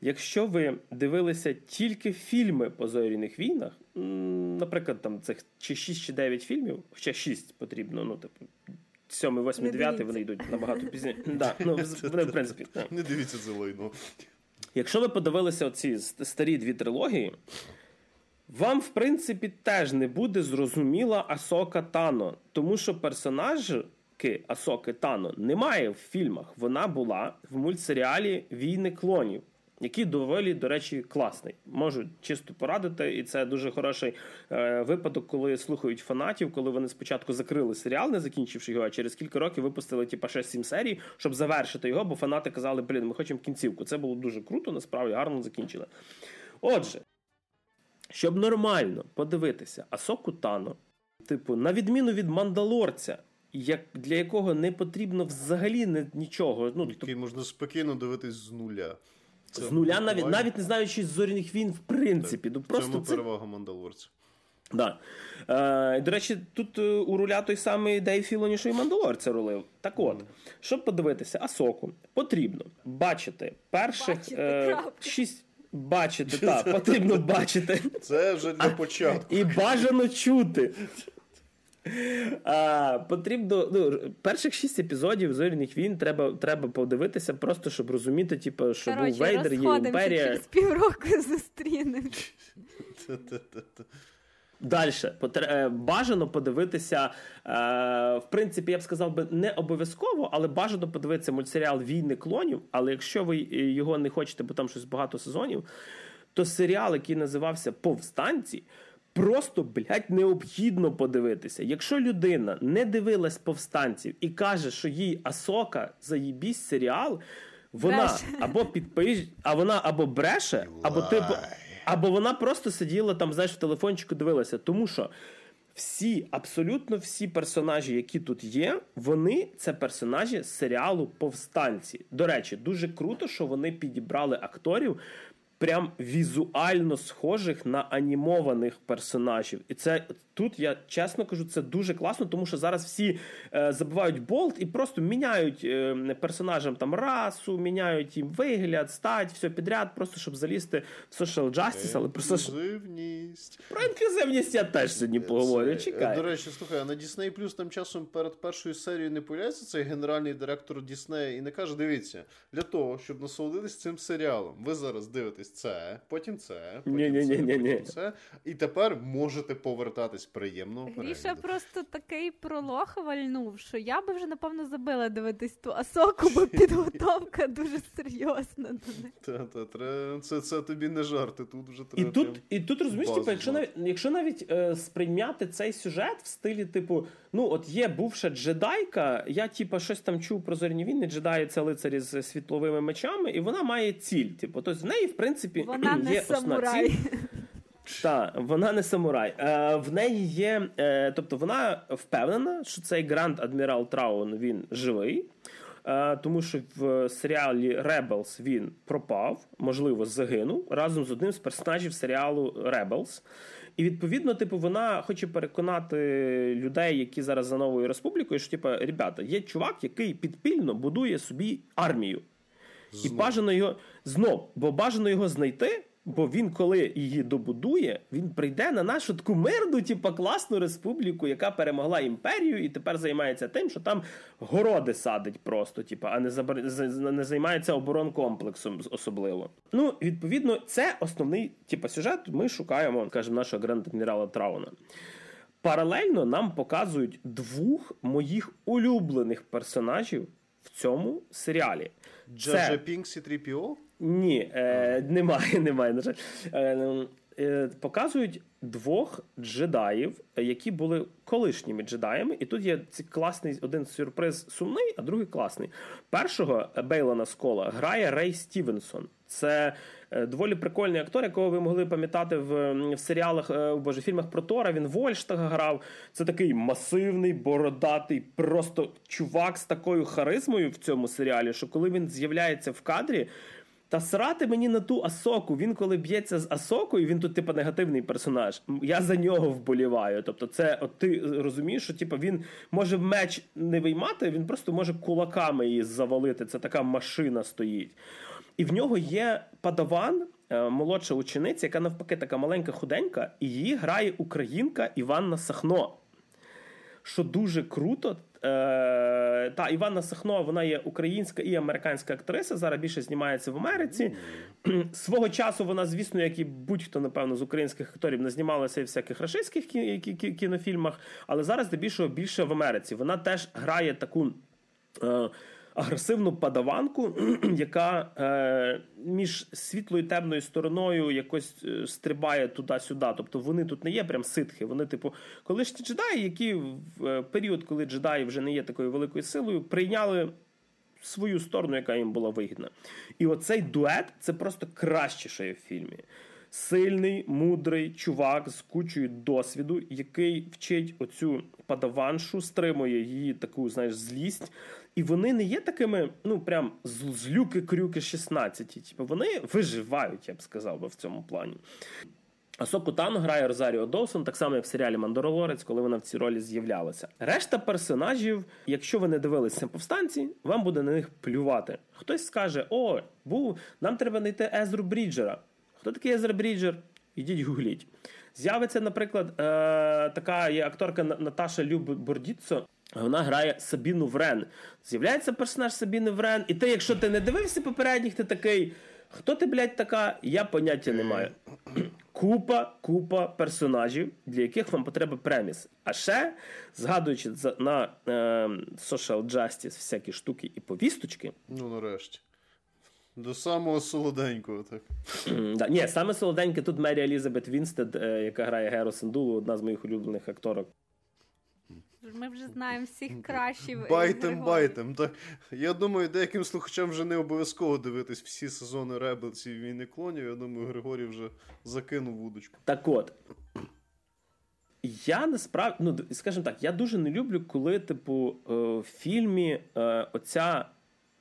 Якщо ви дивилися тільки фільми по зоряних війнах, наприклад, там цих чи 6 чи 9 фільмів, хоча 6 потрібно, ну, типу, 7, 8, 9 вони йдуть набагато пізніше. Да, ну, вони, в принципі, Не дивіться це лайно. Якщо ви подивилися оці старі дві трилогії, вам, в принципі, теж не буде зрозуміла Асока Тано, тому що персонажки Асоки Тано немає в фільмах. Вона була в мультсеріалі Війни клонів. Який доволі, до речі, класний. Можу чисто порадити, і це дуже хороший е, випадок, коли слухають фанатів, коли вони спочатку закрили серіал, не закінчивши його, а через кілька років випустили типа 6-7 серій, щоб завершити його, бо фанати казали, блін, ми хочемо кінцівку. Це було дуже круто, насправді гарно закінчили. Отже, щоб нормально подивитися Асоку Тано, типу, на відміну від мандалорця, як, для якого не потрібно взагалі не, нічого. Ну, Який можна спокійно дивитись з нуля. Це з нуля, навіть навіть не знаючи зоряних війн, в принципі. Так, ну, просто Цьому це... перевага мандалорця. Да. Е, До речі, тут е, у руля той самий Дейв Філоні, що і Мандалорця рулив. Так от, mm. щоб подивитися, Асоку потрібно бачити перших бачити, е, шість. Бачити, так, потрібно бачити. Це вже для початку. І бажано чути. А, Потрібно ну, перших шість епізодів зоряних війн треба треба подивитися, просто щоб розуміти, типу, що Короче, був Вейдер, є імперія. через півроку зустрінемось. Далі е, бажано подивитися. Е, в принципі, я б сказав би не обов'язково, але бажано подивитися мультсеріал Війни клонів. Але якщо ви його не хочете, бо там щось багато сезонів, то серіал, який називався Повстанці, просто блядь, необхідно подивитися. Якщо людина не дивилась повстанців і каже, що їй Асока заїбісь серіал, вона бреше. або підпише, а вона або бреше, або типу. Або вона просто сиділа там, знаєш, в телефончику дивилася. Тому що всі, абсолютно всі персонажі, які тут є, вони це персонажі серіалу Повстанці. До речі, дуже круто, що вони підібрали акторів. Прям візуально схожих на анімованих персонажів, і це Тут я чесно кажу, це дуже класно, тому що зараз всі е, забивають болт і просто міняють е, персонажам там расу, міняють їм вигляд, стать, все підряд, просто щоб залізти в social justice, але просто інклюзивність. Про інклюзивність я теж сьогодні поговорю. Чекай. До речі, слухай, а на Disney Plus там часом перед першою серією не появляється цей генеральний директор Діснея і не каже: дивіться, для того, щоб насолодитись цим серіалом, ви зараз дивитесь це, потім це, потім ні, це, ні, потім це, і тепер можете повертатись якогось приємного перегляду. Гріша просто такий пролог вальнув, що я би вже, напевно, забила дивитись ту асоку, бо підготовка дуже серйозна до неї. Це це тобі не жарти, тут вже треба. І тут, і тут розумієш, типу, якщо навіть якщо навіть е, сприйняти цей сюжет в стилі, типу, ну от є бувша джедайка, я типу, щось там чув про зорні війни, джедаї це лицарі з світловими мечами, і вона має ціль. Типу, тобто в неї, в принципі, вона є не самурай. ціль. Так, вона не самурай. Е, В неї є. Е, тобто вона впевнена, що цей гранд адмірал Траун він живий. Е, тому що в серіалі Rebels він пропав, можливо, загинув разом з одним з персонажів серіалу Rebels. І відповідно, типу, вона хоче переконати людей, які зараз за новою республікою, що типу, ребята, є чувак, який підпільно будує собі армію. Знов. І бажано його знов, бо бажано його знайти. Бо він, коли її добудує, він прийде на нашу таку мирну, типу, класну республіку, яка перемогла імперію, і тепер займається тим, що там городи садить просто, типу, а не забар... не займається оборонкомплексом особливо. Ну, відповідно, це основний типу, сюжет. Ми шукаємо, скажімо, нашого гранд-адмірала Трауна. Паралельно нам показують двох моїх улюблених персонажів в цьому серіалі. Джаджа Пінкс і 3PO? Ні, е, немає, немає. На жаль. Е, е, Показують двох джедаїв, які були колишніми джедаями. І тут є цей класний один сюрприз сумний, а другий класний. Першого Бейлона Скола грає Рей Стівенсон. Це е, доволі прикольний актор, якого ви могли пам'ятати в в серіалах е, в боже фільмах про Тора. Він Вольштага грав. Це такий масивний, бородатий, просто чувак з такою харизмою в цьому серіалі, що коли він з'являється в кадрі. Та срати мені на ту Асоку. Він коли б'ється з Асокою, він тут, типу, негативний персонаж. Я за нього вболіваю. Тобто, це от ти розумієш, що типу, він може меч не виймати, він просто може кулаками її завалити. Це така машина стоїть. І в нього є падаван, е, молодша учениця, яка навпаки така маленька худенька, і її грає українка Іванна Сахно. Що дуже круто, Е, Та Іванна Сахно, вона є українська і американська актриса. Зараз більше знімається в Америці. Mm. Свого часу вона, звісно, як і будь-хто, напевно, з українських акторів не знімалася в всяких рашистських кінофільмах, але зараз здебільшого більше в Америці. Вона теж грає таку. Е, агресивну падаванку, яка е, між світлою і темною стороною якось е, стрибає туди-сюди. Тобто вони тут не є прям ситхи. Вони, типу, колишні джедаї, які в е, період, коли джедаї вже не є такою великою силою, прийняли. Свою сторону, яка їм була вигідна. І оцей дует це просто краще, що є в фільмі. Сильний, мудрий чувак з кучою досвіду, який вчить оцю падаваншу, стримує її таку, знаєш, злість. І вони не є такими, ну прям злюки-крюки 16. Типу, вони виживають, я б сказав би, в цьому плані. Асоку Тану грає Розаріо Доусон, так само, як в серіалі Мандоролорець, коли вона в цій ролі з'являлася. Решта персонажів, якщо ви не дивилися повстанці, вам буде на них плювати. Хтось скаже: О, був, нам треба знайти Езру Бріджера. Хто такий Езра Бріджер? Ідіть гугліть. З'явиться, наприклад, е- така є акторка Наташа Люб Бордіцо. Вона грає Сабіну Врен. З'являється персонаж Сабіни Врен, і ти, якщо ти не дивився попередніх, ти такий. Хто ти, блядь, така? Я поняття не маю. Купа, купа персонажів, для яких вам потреба premise. А ще, згадуючи на е, Social Justice всякі штуки і повісточки. Ну, нарешті. До самого солоденького, так. да. Ні, саме солоденьке тут Мері Елізабет Вінстед, е, яка грає Геру Сендулу, одна з моїх улюблених акторок. Ми вже знаємо всіх кращих. Байтем, байтем. Так. Я думаю, деяким слухачам вже не обов'язково дивитись всі сезони Ребелсів і війни клонів. Я думаю, Григорій вже закинув вудочку. Так от. Я насправді, ну, скажімо так, я дуже не люблю, коли, типу, е, в фільмі е, оця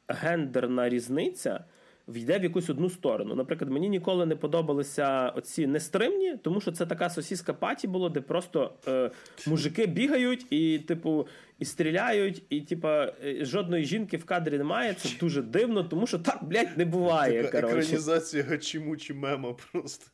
гендерна різниця війде в якусь одну сторону. Наприклад, мені ніколи не подобалися оці нестримні, тому що це така сосіска паті було, де просто е, мужики бігають і, типу, і стріляють, і типа е, жодної жінки в кадрі немає. Це дуже дивно, тому що так, блядь, не буває. Така Екранізація гачімучі мема просто.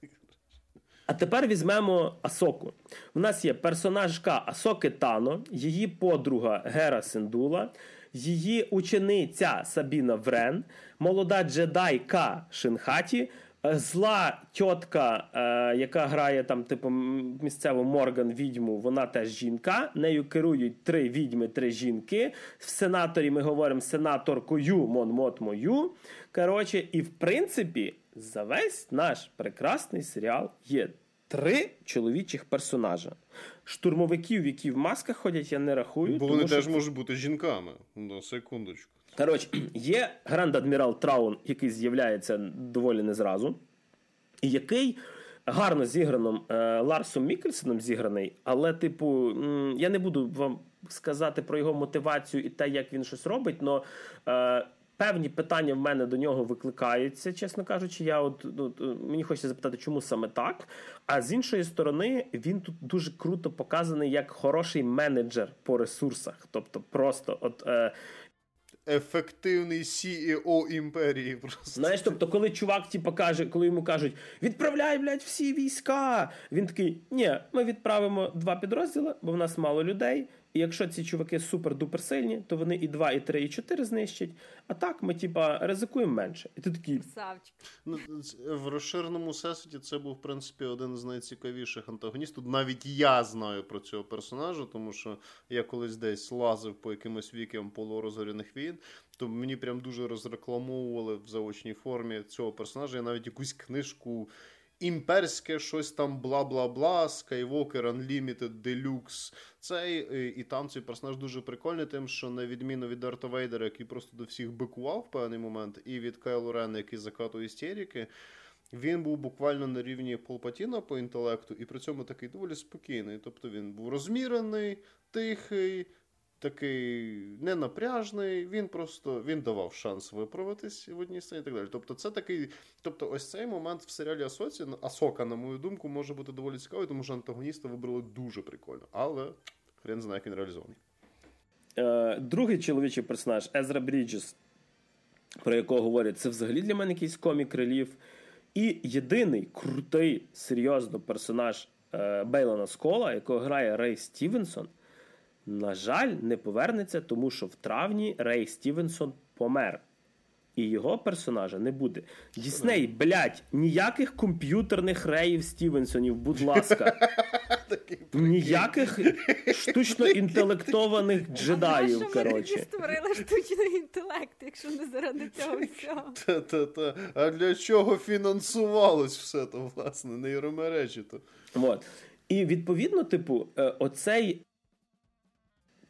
А тепер візьмемо Асоку. У нас є персонажка Асоки Тано, її подруга Гера Сендула, її учениця Сабіна Врен, молода джедайка Шинхаті, е, зла тітка, е, яка грає там, типу, місцеву Морган відьму, вона теж жінка. Нею керують три відьми, три жінки. В сенаторі ми говоримо сенаторкою Мон Мот Мою. Коротше, і в принципі, за весь наш прекрасний серіал є три чоловічих персонажа. Штурмовиків, які в масках ходять, я не рахую. Бо вони що... теж можуть бути жінками. На секундочку. Коротше, є гранд адмірал Траун, який з'являється доволі не зразу, і який гарно зіграно е, Ларсом Мікельсоном зіграний, але, типу, я не буду вам сказати про його мотивацію і те, як він щось робить, але певні питання в мене до нього викликаються, чесно кажучи. Я от ну, мені хочеться запитати, чому саме так. А з іншої сторони, він тут дуже круто показаний як хороший менеджер по ресурсах. Тобто, просто от. Е, Ефективний CEO імперії. просто. Знаєш, тобто, коли чувак типу, каже, коли йому кажуть, відправляй, блядь, всі війська. Він такий: ні, ми відправимо два підрозділи, бо в нас мало людей. І якщо ці чуваки супер-дупер сильні, то вони і 2, і 3, і 4 знищать. А так ми, типа, ризикуємо менше. І ти такий. Савчик. Ну, в розширеному всесвіті це був, в принципі, один з найцікавіших антагоністів. Навіть я знаю про цього персонажа, тому що я колись десь лазив по якимось вікам полуорозоряних війн. То мені прям дуже розрекламовували в заочній формі цього персонажа. Я навіть якусь книжку імперське щось там бла бла бла, Skywalker Unlimited Deluxe. Цей і там цей персонаж дуже прикольний, тим, що на відміну від Дарта Вейдера, який просто до всіх бикував в певний момент, і від Кайло Рена, який закатує істерики. Він був буквально на рівні Полпатіна по інтелекту, і при цьому такий доволі спокійний. Тобто він був розмірений, тихий, такий ненапряжний, він просто він давав шанс виправитись в одній сцені і так далі. Тобто, це такий, тобто, ось цей момент в серіалі Асоці, Асока, на мою думку, може бути доволі цікавий, тому що антагоніста вибрали дуже прикольно. Але хрен знає, як він реалізований. Е, Другий чоловічий персонаж Езра Бріджес, про якого говорять, це взагалі для мене якийсь комік релів. І єдиний крутий, серйозно персонаж е, Бейлана Скола, якого грає Рей Стівенсон, на жаль, не повернеться, тому що в травні Рей Стівенсон помер. І його персонажа не буде. Дісней, блядь, ніяких комп'ютерних реїв Стівенсонів, будь ласка. Ніяких штучно інтелектованих джедаїв. коротше. створили штучний інтелект, якщо не заради цього всього. Та-та-та. А для чого фінансувалось все то, власне, нейромережі то? От. І відповідно, типу, е, оцей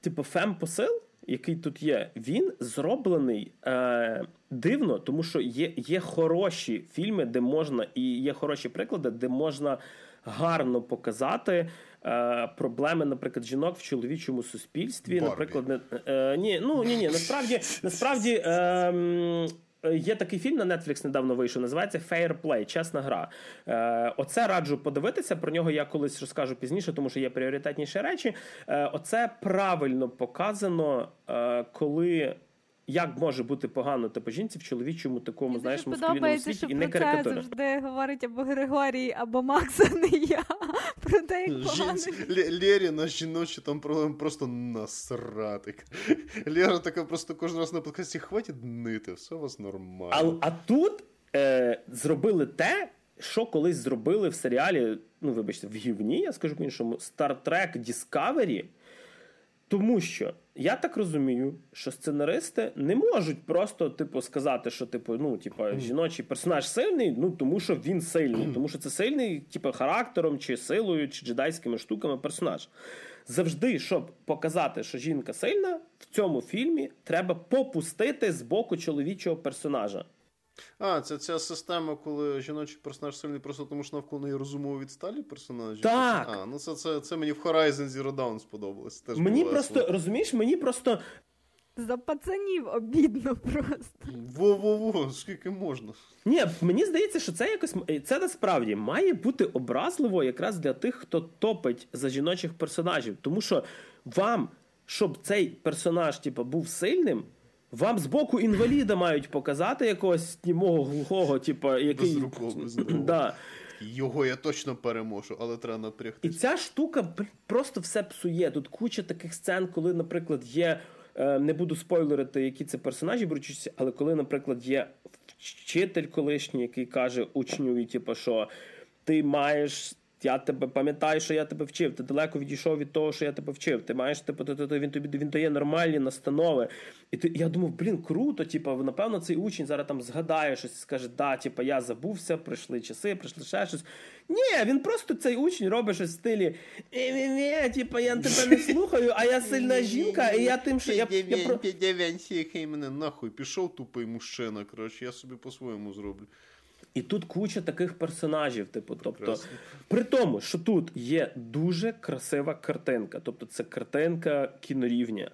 типу, фем-посил, який тут є, він зроблений е, дивно, тому що є, є хороші фільми, де можна, і є хороші приклади, де можна гарно показати. Е, проблеми, наприклад, жінок в чоловічому суспільстві, Барбі. наприклад, не е, ні, ну ні, ні, насправді насправді е, Е, є такий фільм на Netflix недавно вийшов, називається Fair Play, чесна гра. Е, Оце раджу подивитися. Про нього я колись розкажу пізніше, тому що є пріоритетніші речі. Е, Оце правильно показано, е, коли як може бути погано типу жінці в чоловічому такому, Мені знаєш, мускулінному світі що і не це завжди говорить або Григорій, або Макс, а не я. Про те, як погано. Лєрі на жіночі там просто насрати. Лєра така просто кожен раз на подкасті хватить нити, все у вас нормально. А, а тут е, зробили те. Що колись зробили в серіалі, ну вибачте, в гівні, я скажу по іншому, Star Trek Discovery, тому що я так розумію, що сценаристи не можуть просто типу сказати, що типу, ну, типу, жіночий персонаж сильний, ну тому що він сильний, тому що це сильний, типу, характером, чи силою, чи джедайськими штуками персонаж. Завжди, щоб показати, що жінка сильна, в цьому фільмі треба попустити з боку чоловічого персонажа. А, це ця система, коли жіночий персонаж сильний просто тому, що навколо неї розумово відсталі персонажі. Так. А, ну це це, це мені в Horizon Zero Dawn сподобалось. Теж Мені просто, розумієш, мені просто. За пацанів обідно просто. Во-во-во, скільки можна. Ні, мені здається, що це якось це насправді має бути образливо якраз для тих, хто топить за жіночих персонажів. Тому що вам, щоб цей персонаж, типу, був сильним. Вам з боку інваліда мають показати якогось німого глухого, типу, який. Безрукого, да. Його я точно переможу, але треба напрягти. І ця штука просто все псує. Тут куча таких сцен, коли, наприклад, є. Е, не буду спойлерити, які це персонажі беручися, але коли, наприклад, є вчитель колишній, який каже учню, типу, що ти маєш я тебе пам'ятаю, що я тебе вчив. Ти далеко відійшов від того, що я тебе вчив. Ти маєш типу, ти, ти, він тобі він дає нормальні настанови. І ти я думав, блін, круто. Типу, напевно, цей учень зараз там згадає щось і скаже, да, типу, я забувся, прийшли часи, прийшли ще щось. Ні, він просто цей учень робить щось в стилі. Типу, я тебе не слухаю, а я сильна жінка, і я тим, що я. мене нахуй пішов тупий мужчина. Коротше, я собі по-своєму зроблю. І тут куча таких персонажів, типу, тобто, при тому, що тут є дуже красива картинка, тобто це картинка кінорівня.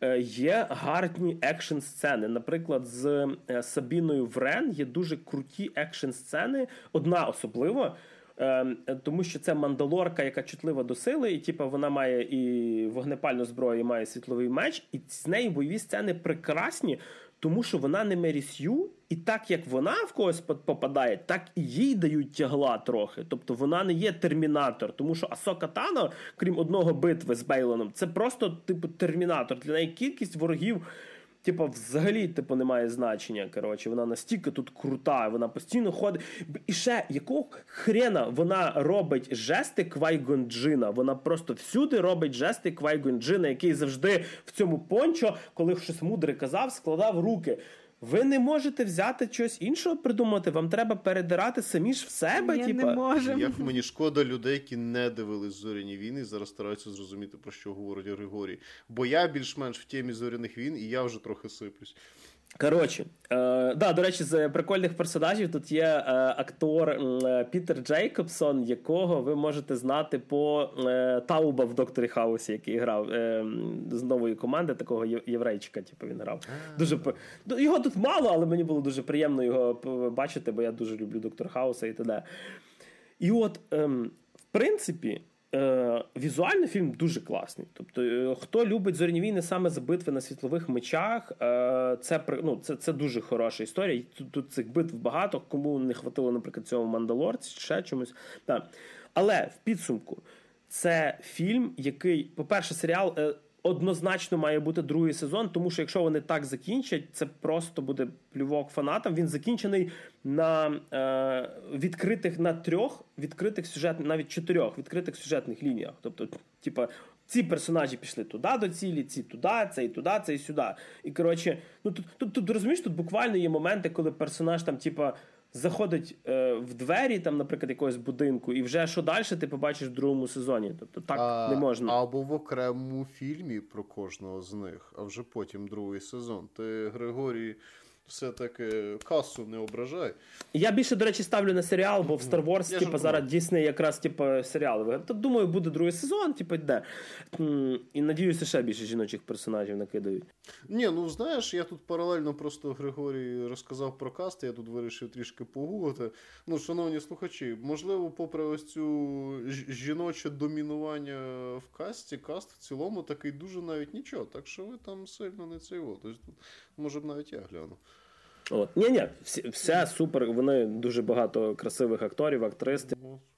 Е, є гарні екшн сцени. Наприклад, з е, Сабіною Врен є дуже круті екшн сцени. Одна особливо. Ем, тому що це мандалорка, яка чутлива до сили, і типу, вона має і вогнепальну зброю, і має світловий меч, і з неї бойові сцени прекрасні, тому що вона не Мерісю, і так як вона в когось попадає, так і їй дають тягла трохи. Тобто вона не є термінатор, тому що Асока Тано, крім одного битви з Бейлоном, це просто типу термінатор. Для неї кількість ворогів типу, взагалі типу, немає значення. Коротше, вона настільки тут крута, вона постійно ходить. І ще якого хрена вона робить жести Квай-Гон Джина? Вона просто всюди робить жести Квай-Гон Джина, який завжди в цьому пончо, коли щось мудре казав, складав руки. Ви не можете взяти щось іншого придумати, вам треба передирати самі ж в себе. Я типа. не можем. Як мені шкода людей, які не дивились зоряні війни, зараз стараються зрозуміти, про що говорить Григорій. Бо я більш-менш в темі зоряних війн, і я вже трохи сиплюсь. Коротше, е, да, до речі, з прикольних персонажів тут є е, актор е, Пітер Джейкобсон, якого ви можете знати по е, Тауба в Докторі Хаусі, який грав е, з нової команди, такого єврейчика. Типу він грав. Дуже ну, Його тут мало, але мені було дуже приємно його бачити, бо я дуже люблю Доктор Хауса і т.д. І от, е, в принципі. Е, Візуально фільм дуже класний. Тобто, е, хто любить зоряні війни саме за битви на світлових мечах, е, це ну, це, це дуже хороша історія. Тут, тут цих битв багато, кому не хватило, наприклад, цього Мандалорці, ще чомусь. Так. Але в підсумку це фільм, який, по-перше, серіал. Однозначно має бути другий сезон, тому що якщо вони так закінчать, це просто буде плювок фанатам. Він закінчений на е, відкритих на трьох відкритих сюжетних, навіть чотирьох відкритих сюжетних лініях. Тобто, типа, ці персонажі пішли туди до цілі, ці туди, цей туди, цей сюди. І коротше, ну тут тут, тут розумієш, тут буквально є моменти, коли персонаж там, типа заходить е, в двері, там, наприклад, якогось будинку, і вже що далі ти побачиш в другому сезоні. Тобто так а, не можна. Або в окремому фільмі про кожного з них, а вже потім другий сезон. Ти Григорій все-таки касу не ображай. Я більше, до речі, ставлю на серіал, бо в Star Wars, типу, зараз Дісней якраз типу, серіали. То думаю, буде другий сезон, типу, йде. І надіюся, ще більше жіночих персонажів накидають. Ні, ну знаєш, я тут паралельно просто Григорій розказав про каст, я тут вирішив трішки погуглити. Ну, шановні слухачі, можливо, попри ось цю жіноче домінування в касті, каст в цілому такий дуже навіть нічого. Так що ви там сильно не цей. Тобто, може б навіть я гляну. От. Ні, ні, все супер. Вони дуже багато красивих акторів, актрис.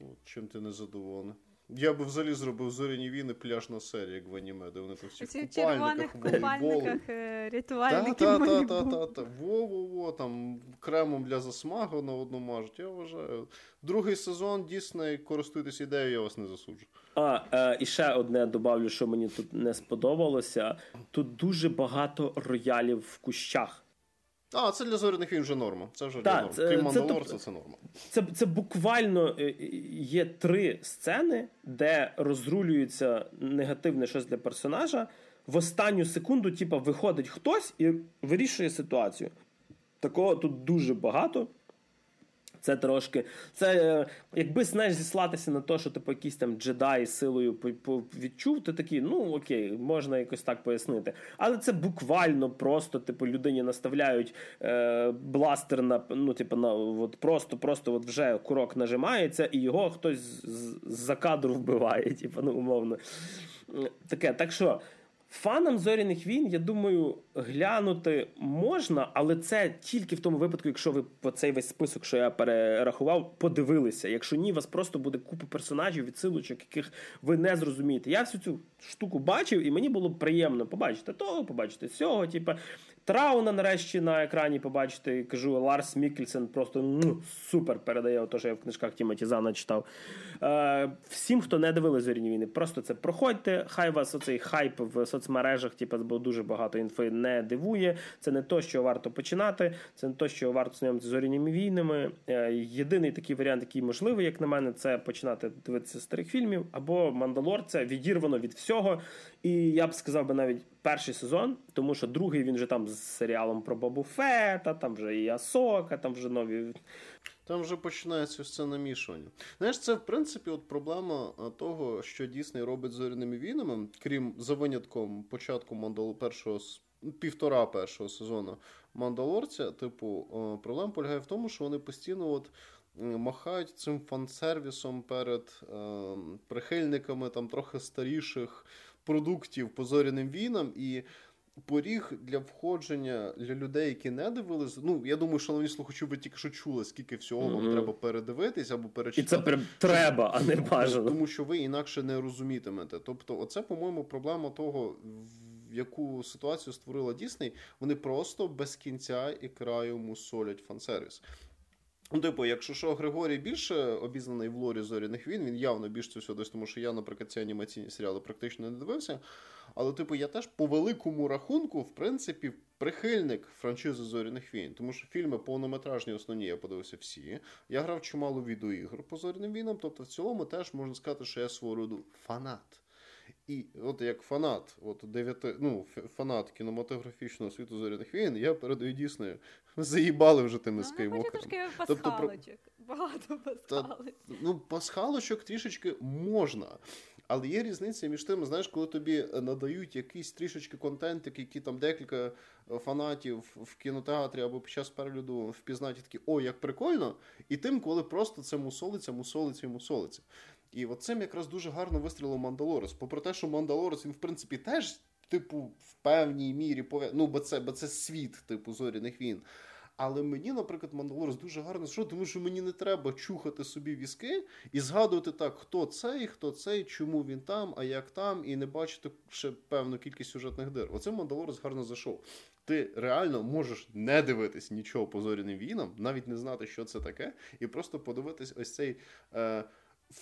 От, чим ти не задоволений? Я би взагалі зробив зоряні війни пляжна серія, як в аніме, де вони там всі в купальниках, купальниках е, рятувальників та, та, та, та, та, Во-во-во, там кремом для засмаги на одну мажуть, я вважаю. Другий сезон, Дісней, користуйтесь ідеєю, я вас не засуджу. А, е, і ще одне добавлю, що мені тут не сподобалося. Тут дуже багато роялів в кущах. А, це для зоряних він вже норма. Це вже для норм. Крім Мандалорца, це, це норма. Це це буквально е, є три сцени, де розрулюється негативне щось для персонажа. В останню секунду, типа, виходить хтось і вирішує ситуацію. Такого тут дуже багато. Це трошки. Це е, якби знаєш, зіслатися на те, що типу якийсь там джедай силою відчув, то такий, ну окей, можна якось так пояснити. Але це буквально просто, типу, людині наставляють е, бластер на ну, типу, на от просто, просто от вже курок нажимається, і його хтось з-за кадру вбиває, типу, ну умовно. Таке, так що. Фанам зоряних війн, я думаю, глянути можна, але це тільки в тому випадку, якщо ви по цей весь список, що я перерахував, подивилися. Якщо ні, вас просто буде купа персонажів, відсилочок, яких ви не зрозумієте. Я всю цю штуку бачив, і мені було приємно побачити того, побачити цього. Типу, Трауна нарешті на екрані побачити. Кажу, Ларс Мікельсен просто ну, супер передає те, що я в книжках Тімоті Зана читав. Е, Всім, хто не дивилися зоряні війни, просто це проходьте. Хай вас оцей хайп в соцмережах, типу, бо дуже багато інфи не дивує. Це не то, що варто починати, це не то, що варто знайомитися з зоряними війнами. Е, єдиний такий варіант, який можливий, як на мене, це починати дивитися старих фільмів або Мандалор. Це відірвано від всього. І я б сказав би навіть перший сезон, тому що другий він вже там з серіалом про Бобу Фета, там вже і Асока, там вже нові. Там вже починається все намішування. Знаєш, це в принципі от проблема того, що Дісней робить з зоряними війнами, крім за винятком початку Мандал першого півтора першого сезону Мандалорця. Типу, проблема полягає в тому, що вони постійно от. Махають цим фан-сервісом перед е, прихильниками там трохи старіших продуктів по зоряним війнам, і поріг для входження для людей, які не дивились. Ну я думаю, шановні слухачі, ви тільки що чули, скільки всього mm-hmm. вам треба передивитись або перечитати. І це прям треба, а не бажано. Тому що ви інакше не розумітимете. Тобто, оце, по-моєму, проблема того. в Яку ситуацію створила Дісней, вони просто без кінця і краю мусолять фан-сервіс. Ну, типу, якщо що Григорій більше обізнаний в лорі зоряних війн, він явно більше це все десь, тому що я, наприклад, ці анімаційні серіали практично не дивився. Але, типу, я теж по великому рахунку, в принципі, прихильник франшизи зоряних війн, тому що фільми повнометражні основні я подивився всі. Я грав чимало відеоігр по зоряним війнам, тобто в цілому теж можна сказати, що я свого роду фанат. І от як фанат, от дев'яти, ну, фанат кінематографічного світу зоряних війн, я передаю дійсно, заїбали вже тими ну, скайвокерами. Тобто, пасхалочок. Багато пасхалочок. Та, ну, пасхалочок трішечки можна. Але є різниця між тим, знаєш, коли тобі надають якийсь трішечки контент, який там декілька фанатів в кінотеатрі або під час перегляду впізнають такі, о, як прикольно, і тим, коли просто це мусолиться, мусолиться і мусолиться. І от цим якраз дуже гарно вистрілив Мандалорес. Попри те, що Мандалорес, він, в принципі, теж, типу, в певній мірі пов'я... ну, бо це, бо це світ, типу, зоряних війн. Але мені, наприклад, Мандалорес дуже гарно що, тому що мені не треба чухати собі візки і згадувати так, хто цей, хто цей, чому він там, а як там, і не бачити ще певну кількість сюжетних дир. Оце Мандалорес гарно зайшов. Ти реально можеш не дивитись нічого по зоряним війнам, навіть не знати, що це таке, і просто подивитись ось цей. Е,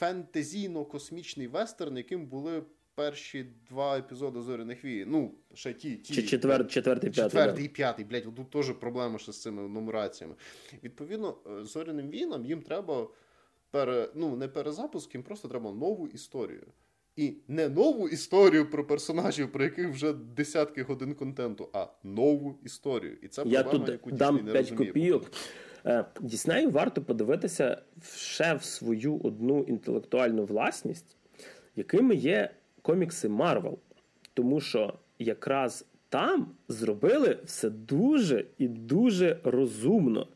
фентезійно-космічний вестерн, яким були перші два епізоди зоряних війн. Ну, ще ті. ті Чи четвер, четвертий, п'ятий. Четвертий і п'ятий, блядь, тут теж проблема ще з цими нумераціями. Відповідно, е, зоряним війнам їм треба пере, ну, не перезапуск, їм просто треба нову історію. І не нову історію про персонажів, про яких вже десятки годин контенту, а нову історію. І це проблема, Я тут яку дам не 5 розуміє. копійок. Е, Діснею варто подивитися ще в свою одну інтелектуальну власність, якими є комікси Марвел. Тому що якраз там зробили все дуже і дуже розумно.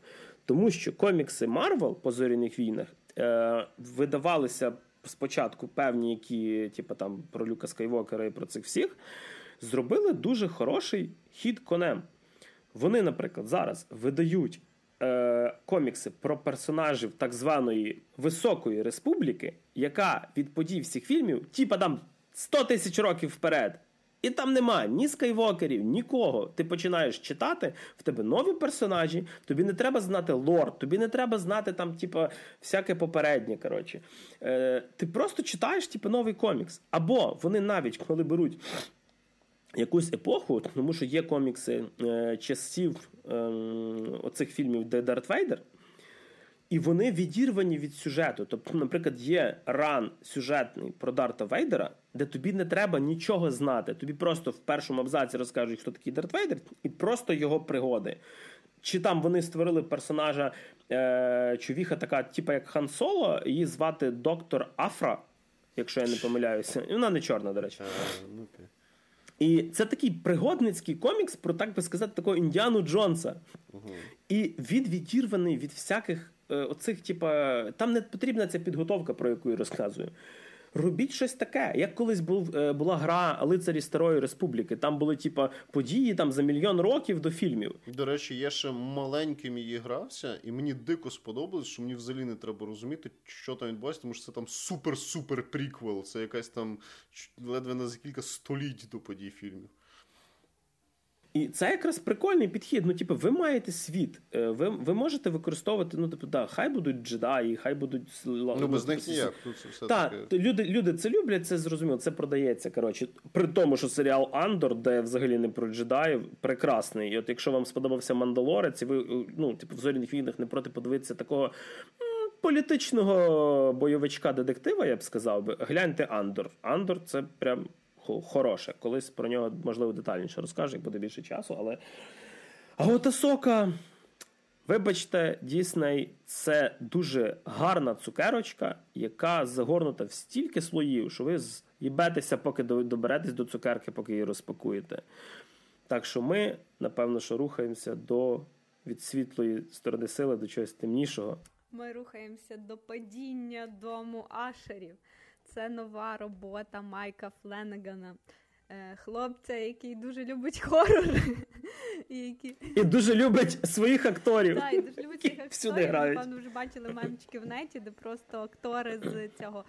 Тому що комікси Марвел по зоряних війнах е, видавалися спочатку певні, які, типу, там про Люка Скайвокера і про цих всіх, зробили дуже хороший хід конем. Вони, наприклад, зараз видають е, комікси про персонажів так званої Високої Республіки, яка від подій всіх фільмів, типа там 100 тисяч років вперед. І там немає ні скайвокерів, нікого. Ти починаєш читати, в тебе нові персонажі, тобі не треба знати лор, тобі не треба знати там, типу, всяке попереднє. коротше. Е, Ти просто читаєш типу, новий комікс. Або вони навіть коли беруть якусь епоху, тому що є комікси е, часів е, оцих фільмів, де Дарт Вейдер, і вони відірвані від сюжету. Тобто, наприклад, є run сюжетний про Дарта Вейдера, де тобі не треба нічого знати. Тобі просто в першому абзаці розкажуть, хто такий Дарт Вейдер, і просто його пригоди. Чи там вони створили персонажа е, чувіха, така, типу як Хан Соло, її звати доктор Афра, якщо я не помиляюся. І вона не чорна, до речі. Ну, і це такий пригодницький комікс про, так би сказати, такого Індіану Джонса. Угу. І він відірваний від всяких е, оцих, типа, там не потрібна ця підготовка, про яку я розказую. Робіть щось таке, як колись був, е, була гра Лицарі Старої Республіки. Там були типа події там за мільйон років до фільмів. До речі, я ще маленьким її грався, і мені дико сподобалось, що мені взагалі не треба розуміти, що там відбувається, тому що це там супер-супер приквел. Це якась там ледве на за кілька століть до подій фільмів. І це якраз прикольний підхід. Ну, типу, ви маєте світ, е, ви ви можете використовувати, ну, типу, да, хай будуть джедаї, хай будуть Ну, без них ніяк. Тут це все Так, таке. люди люди це люблять, це зрозуміло, це продається. коротше. При тому, що серіал Андор, де взагалі не про джедаїв, прекрасний. І от якщо вам сподобався Мандалорець, і ви е, ну, типу, в зоряних війнах не проти подивитися такого. Політичного бойовичка детектива, я б сказав би, гляньте Андор. Андор це прям хороше. Колись про нього можливо детальніше розкаже, як буде більше часу. Але а от Асока, вибачте, Дісней це дуже гарна цукерочка, яка загорнута в стільки слоїв, що ви з'їбетеся, поки доберетесь до цукерки, поки її розпакуєте. Так що ми, напевно, що рухаємося до від світлої сторони сили до чогось темнішого. Ми рухаємося до падіння дому Ашерів. Це нова робота Майка Фленегана. Е, хлопця, який дуже любить хорор. І який... І дуже любить своїх акторів. Так, і дуже любить своїх акторів. Всюди грають. Напевно, вже бачили мемчики в неті, де просто актори з цього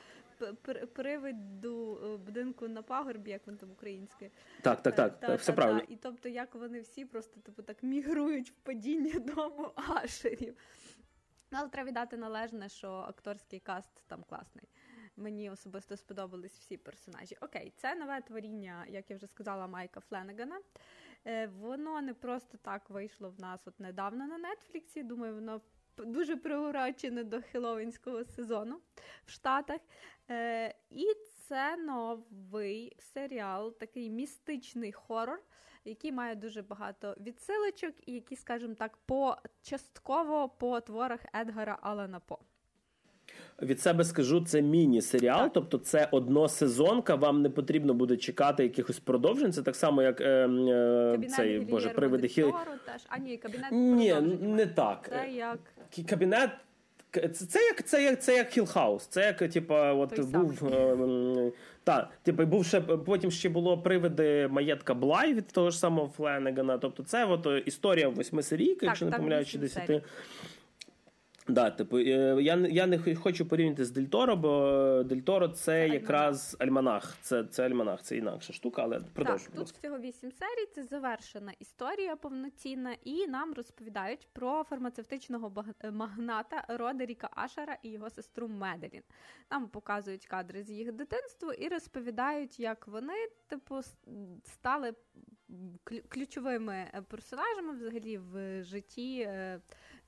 привиду е, будинку на пагорбі, як він там українське. Так, так, так, так, все правильно. І тобто, як вони всі просто типу так мігрують в падіння дому Ашерів. Ну, але треба віддати належне, що акторський каст там класний. Мені особисто сподобались всі персонажі. Окей, це нове творіння, як я вже сказала, Майка Фленегана. Е, воно не просто так вийшло в нас от недавно на Нетфліксі. Думаю, воно дуже приурочене до хеловінського сезону в Штатах. Е, І це новий серіал, такий містичний хорор, який має дуже багато відсилочок, і який, скажімо так, по частково по творах Едгара Алана По. Від себе скажу, це міні-серіал, тобто це односезонка, вам не потрібно буде чекати якихось продовжень. Це так само, як е, е, цей боже привиди хі... теж. А ні, кабінет Ні, не так. Це як кабінет. Це, це як це як це як Хілл Хаус. Це як типа, от Той був е, та, типу, був ще потім ще було привиди маєтка Блай від того ж самого Фленегана. Тобто, це от історія восьми серійки, якщо не помиляюсь, чи десяти. Да, типу, е, я я не хочу порівняти з Дель Торо, бо Дель Торо це, це якраз альманах. Це це альманах, це інакша штука, але продовжуємо. Тут всього вісім серій. Це завершена історія повноцінна, і нам розповідають про фармацевтичного магната Родеріка Ашера і його сестру Меделін. Нам показують кадри з їх дитинства і розповідають, як вони, типу, стали ключовими персонажами взагалі в житті.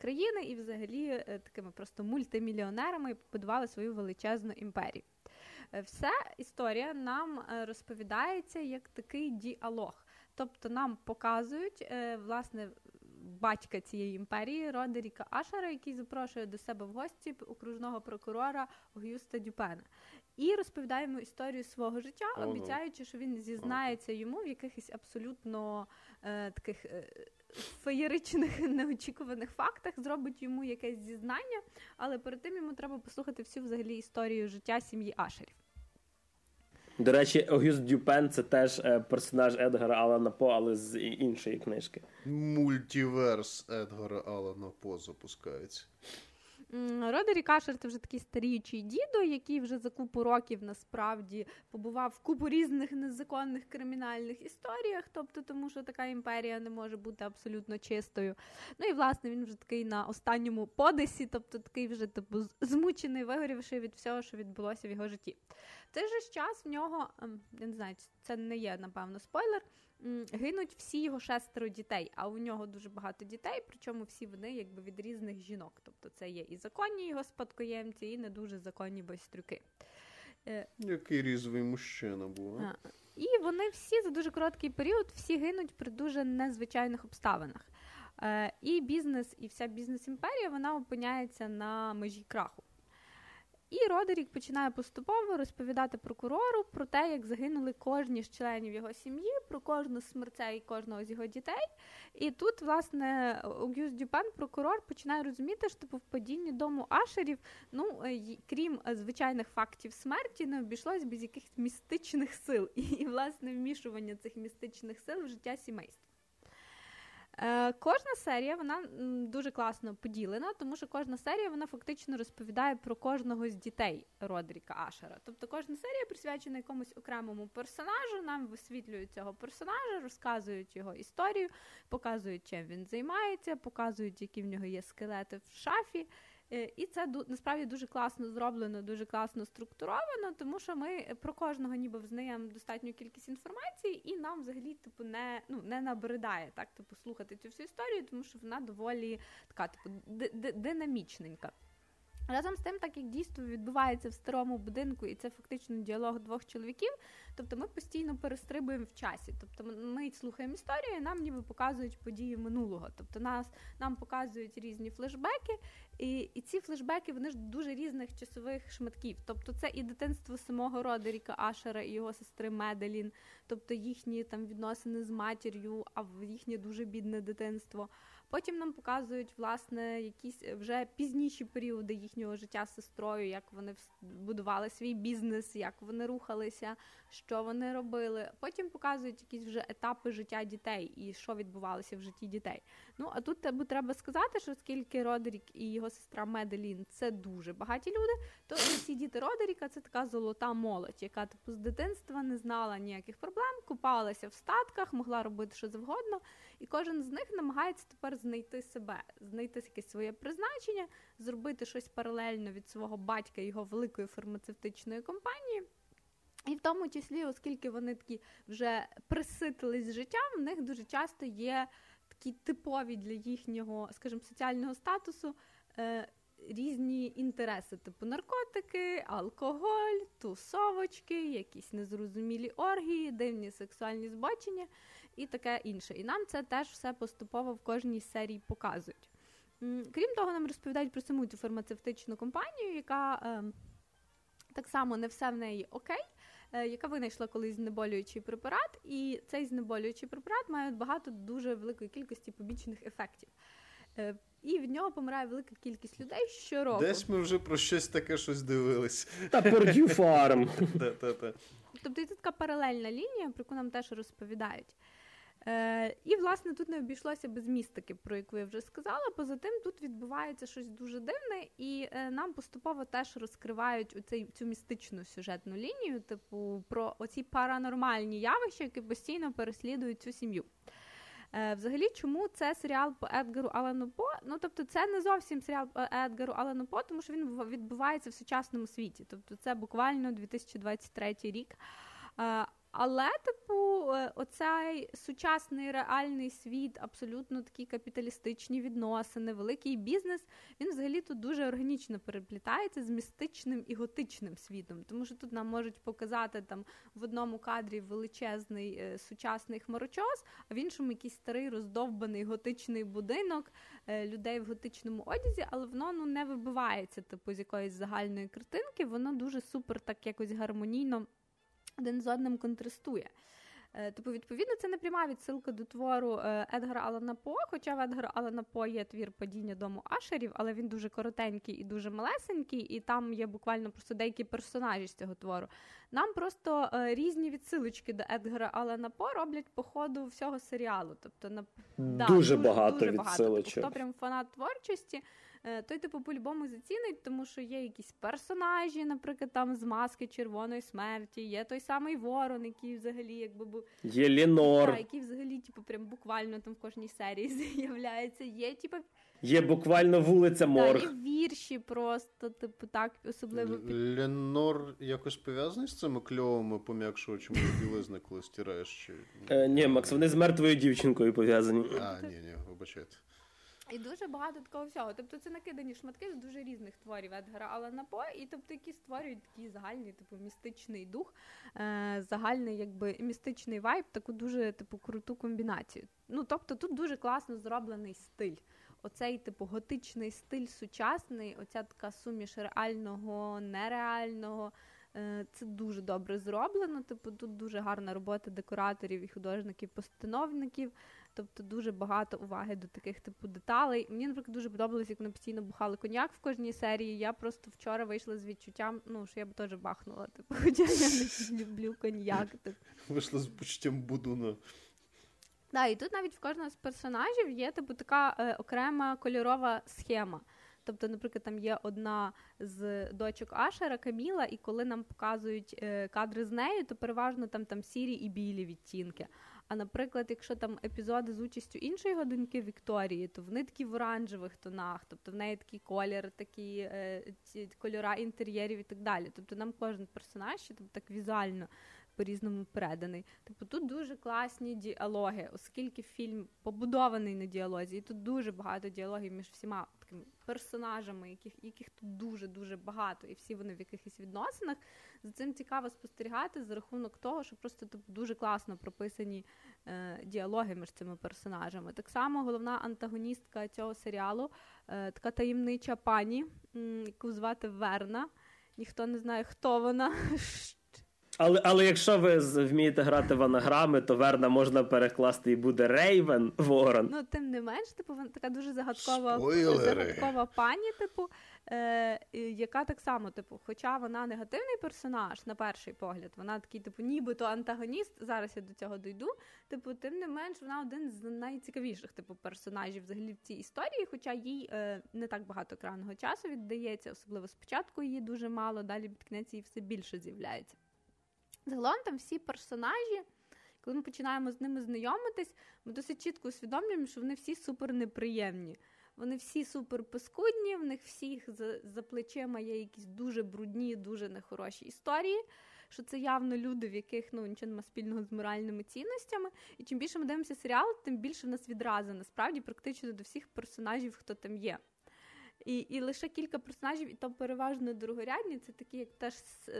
Країни і, взагалі, е, такими просто мультимільйонерами побудували свою величезну імперію. Е, вся історія нам е, розповідається як такий діалог. Тобто нам показують власне батька цієї імперії Родеріка Ашера, який запрошує до себе в гості окружного прокурора Гюста Дюпена. І розповідаємо історію свого життя, обіцяючи, що він зізнається йому в якихось абсолютно е, таких е, феєричних неочікуваних фактах, зробить йому якесь зізнання, але перед тим йому треба послухати всю взагалі історію життя сім'ї Ашерів. До речі, Огюст Дюпен це теж е, персонаж Едгара Алана По, але з іншої книжки. Мультиверс Едгара Алана По запускається. Родері Кашер це вже такий старіючий дідо, який вже за купу років насправді побував в купу різних незаконних кримінальних історіях, тобто тому, що така імперія не може бути абсолютно чистою. Ну і власне він вже такий на останньому подисі, тобто такий вже типу змучений, вигорівши від всього, що відбулося в його житті. В той же час в нього ем, я не знаю, це не є напевно спойлер гинуть всі його шестеро дітей, а у нього дуже багато дітей, причому всі вони якби від різних жінок. Тобто це є і законні його спадкоємці, і не дуже законні байстрюки. Е, Який різвий мужчина був. А? І вони всі за дуже короткий період всі гинуть при дуже незвичайних обставинах. Е, і бізнес, і вся бізнес-імперія вона опиняється на межі краху. І Родерік починає поступово розповідати прокурору про те, як загинули кожні з членів його сім'ї, про кожну смертей кожного з його дітей. І тут, власне, Огюст Дюпен, прокурор, починає розуміти, що типу, в падінні дому Ашерів, ну е, крім е, звичайних фактів смерті, не обійшлось без якихось містичних сил і, власне, вмішування цих містичних сил в життя сімейства. Е, Кожна серія вона дуже класно поділена, тому що кожна серія вона фактично розповідає про кожного з дітей Родріка Ашера. Тобто кожна серія присвячена якомусь окремому персонажу. Нам висвітлюють цього персонажа, розказують його історію, показують, чим він займається, показують, які в нього є скелети в шафі. Е, і це насправді дуже класно зроблено, дуже класно структуровано, тому що ми про кожного ніби взнаємо достатню кількість інформації, і нам взагалі типу не ну не набридає так, типу слухати цю всю історію, тому що вона доволі така, типу, динамічненька. Разом з тим, так як дійство відбувається в старому будинку, і це фактично діалог двох чоловіків, тобто ми постійно перестрибуємо в часі. Тобто ми слухаємо історію, і нам ніби показують події минулого. Тобто нас нам показують різні флешбеки, і і ці флешбеки вони ж дуже різних часових шматків. Тобто, це і дитинство самого Родеріка Ашера і його сестри Меделін, тобто їхні там відносини з матір'ю, а їхнє дуже бідне дитинство. Потім нам показують власне якісь вже пізніші періоди їхнього життя з сестрою, як вони будували свій бізнес, як вони рухалися, що вони робили. Потім показують якісь вже етапи життя дітей і що відбувалося в житті дітей. Ну а тут тебе треба сказати, що оскільки Родерік і його сестра Меделін це дуже багаті люди, то ці діти Родеріка це така золота молодь, яка типу з дитинства не знала ніяких проблем, купалася в статках, могла робити що завгодно, і кожен з них намагається тепер знайти себе, знайти якесь своє призначення, зробити щось паралельно від свого батька його великої фармацевтичної компанії. І в тому числі, оскільки вони такі вже приситились життям, в них дуже часто є такі типові для їхнього, скажімо, соціального статусу. Е, Різні інтереси, типу наркотики, алкоголь, тусовочки, якісь незрозумілі оргії, дивні сексуальні збочення і таке інше. І нам це теж все поступово в кожній серії показують. Крім того, нам розповідають про саму цю фармацевтичну компанію, яка е, так само не все в неї окей. Е, яка винайшла колись знеболюючий препарат, і цей знеболюючий препарат має багато дуже великої кількості побічних ефектів. Е, і від нього помирає велика кількість людей щороку. Десь ми вже про щось таке щось дивились. Та Purdue Farm. Тобто це така паралельна лінія, про яку нам теж розповідають. Е, І, власне, тут не обійшлося без містики, про яку я вже сказала. Поза тим, тут відбувається щось дуже дивне, і е, нам поступово теж розкривають оцей, цю містичну сюжетну лінію, типу про оці паранормальні явища, які постійно переслідують цю сім'ю. Е, Взагалі, чому це серіал по Едгару Алану По? Ну тобто, це не зовсім серіал по Едгару Алану По, тому що він відбувається в сучасному світі. Тобто, це буквально 2023 рік. Але, типу, е, оцей сучасний реальний світ, абсолютно такі капіталістичні відносини, великий бізнес, він взагалі тут дуже органічно переплітається з містичним і готичним світом. Тому що тут нам можуть показати там в одному кадрі величезний е, сучасний хмарочос, а в іншому якийсь старий роздовбаний готичний будинок е, людей в готичному одязі, але воно ну не вибивається, типу, з якоїсь загальної картинки, воно дуже супер так якось гармонійно один з одним контрастує. Типу, відповідно, це не пряма відсилка до твору е, Едгара Алана По, хоча в Едгара Алана По є твір падіння дому Ашерів, але він дуже коротенький і дуже малесенький, і там є буквально просто деякі персонажі з цього твору. Нам просто е, різні відсилочки до Едгара Алана По роблять по ходу всього серіалу. Тобто, на да, дуже, дуже багато дуже багато. Тобто, хто прям фанат творчості. Е, той типу по-любому зацінить, тому що є якісь персонажі, наприклад, там з маски червоної смерті, є той самий Ворон, який взагалі якби був є Лінор, та, який взагалі, типу, прям буквально там в кожній серії з'являється. Є типу. Є буквально вулиця Морг. Так, є вірші просто, типу, так, особливо під... Ленор якось пов'язаний з цими кльовими пом'якшувачами білизни, коли стираєш? Чи... Е, ні, Макс, вони з мертвою дівчинкою пов'язані. А, ні, ні, вибачайте. І дуже багато такого всього. Тобто це накидані шматки з дуже різних творів Едгара Алана По, і тобто, які створюють такий загальний, типу, містичний дух, е, загальний, якби містичний вайб, таку дуже типу круту комбінацію. Ну тобто тут дуже класно зроблений стиль. Оцей типу готичний стиль сучасний, оця така суміш реального, нереального. Е, це дуже добре зроблено. Типу, тут дуже гарна робота декораторів і художників-постановників. Тобто дуже багато уваги до таких типу деталей. Мені, наприклад, дуже подобалось, як вони постійно бухали коньяк в кожній серії. Я просто вчора вийшла з відчуттям, ну що я б теж бахнула. Типу, хоча я не люблю коньяк. Типу. Вийшла з почуттям будуна. Да, і тут навіть в кожного з персонажів є типу така е, окрема кольорова схема. Тобто, наприклад, там є одна з дочок Ашера Каміла, і коли нам показують е, кадри з нею, то переважно там там сірі і білі відтінки. А наприклад, якщо там епізоди з участю іншої годинки Вікторії, то вони такі в оранжевих тонах, тобто в неї такий колір, такі е, кольора інтер'єрів і так далі. Тобто нам кожен персонаж тобто, так візуально по-різному переданий. Типу, тут дуже класні діалоги, оскільки фільм побудований на діалозі, і тут дуже багато діалогів між всіма такими персонажами, яких яких тут дуже дуже багато, і всі вони в якихось відносинах. За цим цікаво спостерігати за рахунок того, що просто типу, дуже класно прописані е, діалоги між цими персонажами. Так само головна антагоністка цього серіалу, е, така таємнича пані, яку звати Верна. Ніхто не знає, хто вона. Але але якщо ви вмієте грати в анаграми, то Верна можна перекласти і буде Рейвен Ворон. Ну, тим не менш, типу, вона така дуже загадкова загадкова пані, типу, е, яка так само, типу, хоча вона негативний персонаж на перший погляд, вона такий, типу, нібито антагоніст. Зараз я до цього дойду. Типу, тим не менш, вона один з найцікавіших типу персонажів взагалі в цій історії, хоча їй е, не так багато екранного часу віддається, особливо спочатку її дуже мало, далі під кінець її все більше з'являється. Загалом там всі персонажі, коли ми починаємо з ними знайомитись, ми досить чітко усвідомлюємо, що вони всі супер неприємні. Вони всі супер паскудні, в них всіх за, за плечима є якісь дуже брудні, дуже нехороші історії. Що це явно люди, в яких ну нічого немає спільного з моральними цінностями. І чим більше ми дивимося серіал, тим більше в нас відрази насправді практично до всіх персонажів, хто там є. І і лише кілька персонажів, і то переважно другорядні. Це такі, як теж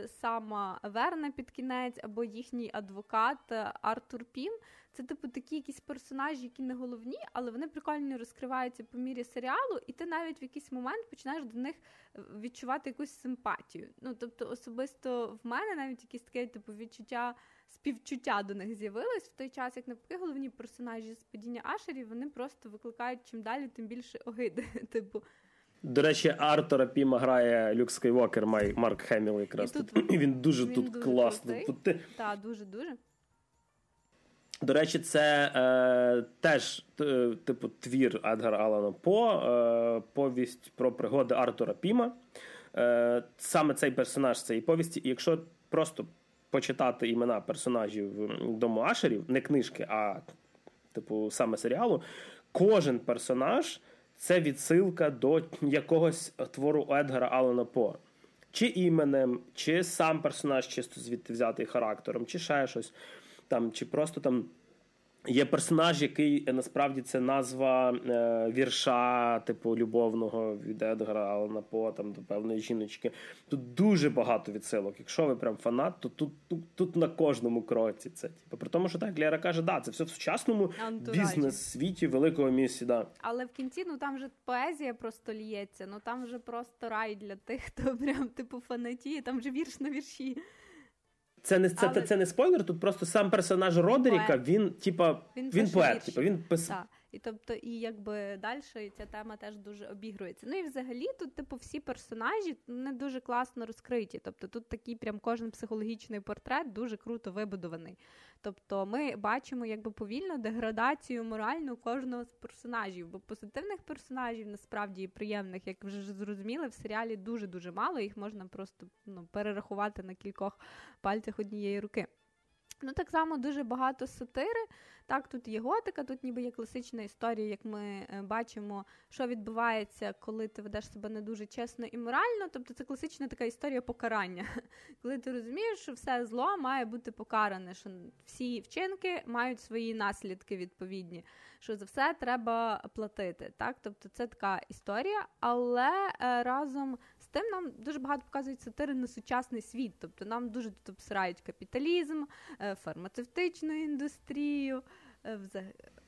сама Верна під кінець, або їхній адвокат е, Артур Пім. Це, типу, такі якісь персонажі, які не головні, але вони прикольно розкриваються по мірі серіалу, і ти навіть в якийсь момент починаєш до них е, відчувати якусь симпатію. Ну, тобто, особисто в мене навіть якісь таке типу відчуття. Співчуття до них з'явилось в той час, як навпаки, головні персонажі з падіння Ашерів вони просто викликають чим далі, тим більше огиди. Типу, до речі, Артура Піма грає Люк Скайвокер, Марк Хеміл якраз. І тут, Він дуже він тут дуже. Тут ти... Так, дуже-дуже. До речі, це е, теж е, типу твір Едгара Алана По, е, повість про пригоди Артура Піма. Е, Саме цей персонаж цієї повісті, і якщо просто почитати імена персонажів Дому Ашерів, не книжки, а типу саме серіалу, кожен персонаж це відсилка до якогось твору Едгара Алана По. Чи іменем, чи сам персонаж чисто звідти взятий характером, чи ще щось там, чи просто там Є персонаж, який е, насправді це назва е, вірша, типу любовного від Едгара Алана По, там до певної жіночки. Тут дуже багато відсилок. Якщо ви прям фанат, то тут тут, тут на кожному кроці це. Типу, при тому, що так Лера каже, да, це все в сучасному бізнес-світі великого місця. Да. Але в кінці ну там вже поезія просто лється, ну там вже просто рай для тих, хто прям типу фанатіє, там вже вірш на вірші. Це не це, Але... це не спойлер, тут просто сам персонаж Родеріка, він, типа, він, він поет, типа, він пис... І тобто, і якби далі ця тема теж дуже обігрується. Ну і взагалі тут, типу, всі персонажі не дуже класно розкриті. Тобто тут такий прям кожен психологічний портрет дуже круто вибудований. Тобто ми бачимо якби повільно деградацію моральну кожного з персонажів, бо позитивних персонажів насправді приємних, як вже зрозуміли, в серіалі дуже дуже мало. Їх можна просто ну, перерахувати на кількох пальцях однієї руки. Ну, так само дуже багато сатири. Так, тут є готика, тут ніби є класична історія, як ми е, бачимо, що відбувається, коли ти ведеш себе не дуже чесно і морально. Тобто це класична така історія покарання. Коли ти розумієш, що все зло має бути покаране, що всі вчинки мають свої наслідки відповідні, що за все треба платити. Так, тобто це така історія, але е, разом тим нам дуже багато показують сатири на сучасний світ. Тобто нам дуже тут обсирають капіталізм, е, фармацевтичну індустрію. Е,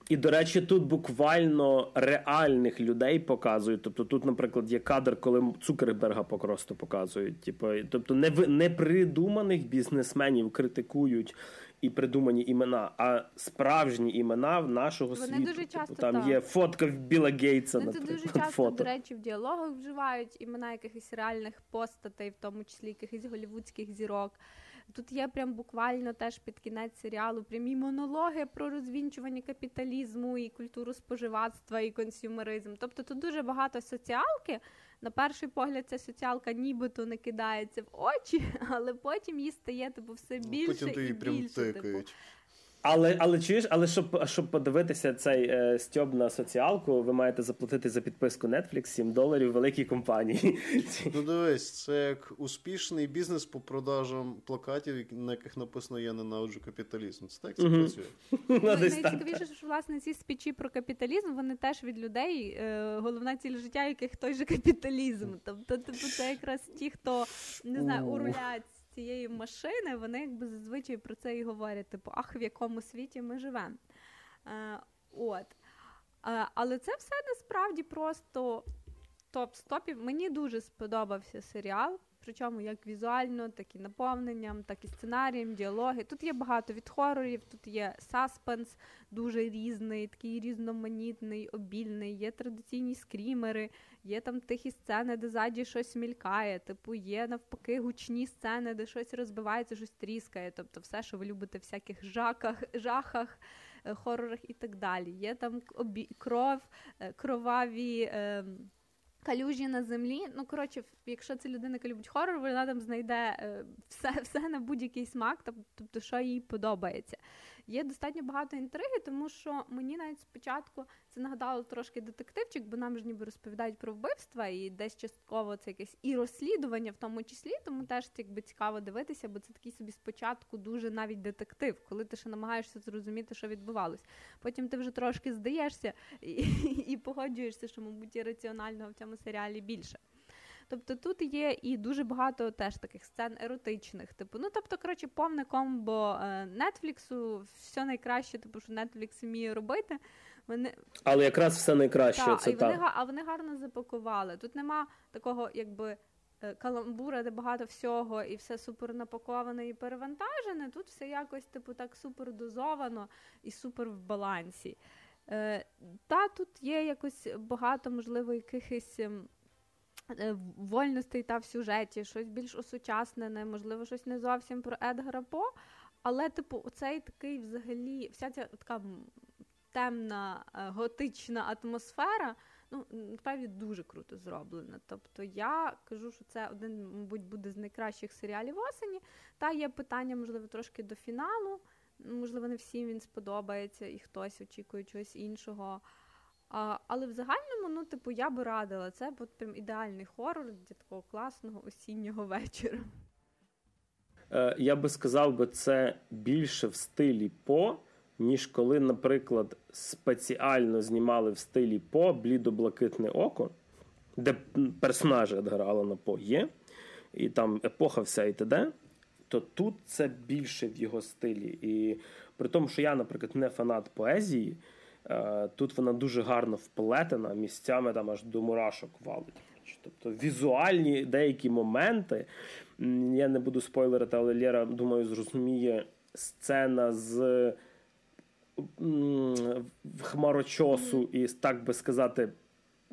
І, до речі, тут буквально реальних людей показують. Тобто, тут, наприклад, є кадр, коли Цукерберга просто показують. Типу, тобто, не непридуманих бізнесменів критикують і придумані імена, а справжні імена в нашого Вони світу. Дуже часто Там так. є фотка Біла Гейтса. Вони наприклад, дуже часто, фото. до речі, в діалогах вживають імена якихось реальних постатей, в тому числі якихось голівудських зірок. Тут є прям буквально теж під кінець серіалу прямі монологи про розвінчування капіталізму і культуру споживацтва і консюмеризм. Тобто тут дуже багато соціалки. На перший погляд, ця соціалка нібито не кидається в очі, але потім їй стає типу все більше потім і більше. Типу. Але але чуєш, але щоб щоб подивитися цей е, стьоб на соціалку, ви маєте заплатити за підписку Netflix 7 доларів великій компанії. Ну дивись, це як успішний бізнес по продажам плакатів, на яких написано Я ненавиджу капіталізм. Це так це угу. працює. Ну, Найцікавіше, що власне ці спічі про капіталізм вони теж від людей. Е, головна ціль життя, яких той же капіталізм. Тобто, типу, це якраз ті, хто не знаю, урулять цієї машини, вони якби зазвичай про це і говорять, типу, ах, в якому світі ми живемо. Е, от. Е, але це все насправді просто топ-стопів. Мені дуже сподобався серіал. Причому як візуально, так і наповненням, так і сценарієм, діалоги. Тут є багато від хорорів, тут є саспенс, дуже різний, такий різноманітний, обільний, є традиційні скрімери, є там тихі сцени, де ззаді щось мількає, типу є навпаки гучні сцени, де щось розбивається, щось тріскає. Тобто все, що ви любите в всяких жаках, жахах, е, хорорах і так далі. Є там обі... кров, е, кроваві. Е... Калюжі на землі. Ну, коротше, якщо це людина, яка любить хорор, вона там знайде е, все все на будь-який смак, тобто, що їй подобається. Є достатньо багато інтриги, тому що мені навіть спочатку це нагадало трошки детективчик, бо нам ж ніби розповідають про вбивства, і десь частково це якесь і розслідування, в тому числі, тому теж якби цікаво дивитися, бо це такий собі спочатку дуже навіть детектив, коли ти ще намагаєшся зрозуміти, що відбувалось. Потім ти вже трошки здаєшся і, і погоджуєшся, що, мабуть, і раціонального в цьому серіалі більше. Тобто тут є і дуже багато теж таких сцен еротичних. Типу, ну тобто, коротше, повне комбо Нетфліксу, все найкраще, типу, що Netflix вміє робити. Вони... Але якраз все найкраще. Та, це і вони, А вони гарно запакували. Тут нема такого, якби. Е, каламбура, де багато всього, і все супер напаковане і перевантажене. Тут все якось, типу, так супер дозовано і супер в балансі. Е, Та тут є якось багато, можливо, якихось ем, Е, вольностей та в сюжеті, щось більш осучаснене, можливо, щось не зовсім про Едгара По. Але, типу, оцей такий взагалі, вся ця така темна е, готична атмосфера, ну, насправді дуже круто зроблена. Тобто я кажу, що це один, мабуть, буде з найкращих серіалів осені. Та є питання, можливо, трошки до фіналу. Можливо, не всім він сподобається, і хтось очікує чогось іншого. А, Але в загальному, ну, типу, я би радила. Це от прям ідеальний хорор для такого класного осіннього вечора. Е, Я би сказав, би, це більше в стилі по, ніж коли, наприклад, спеціально знімали в стилі по блідо-блакитне око, де персонажі Едгара Алана По є, і там епоха вся і т.д., то тут це більше в його стилі. І при тому, що я, наприклад, не фанат поезії. Е, тут вона дуже гарно вплетена, місцями там аж до мурашок валить. Тобто візуальні деякі моменти. Я не буду спойлерити, але Лєра, думаю, зрозуміє сцена з хмарочосу і, так би сказати,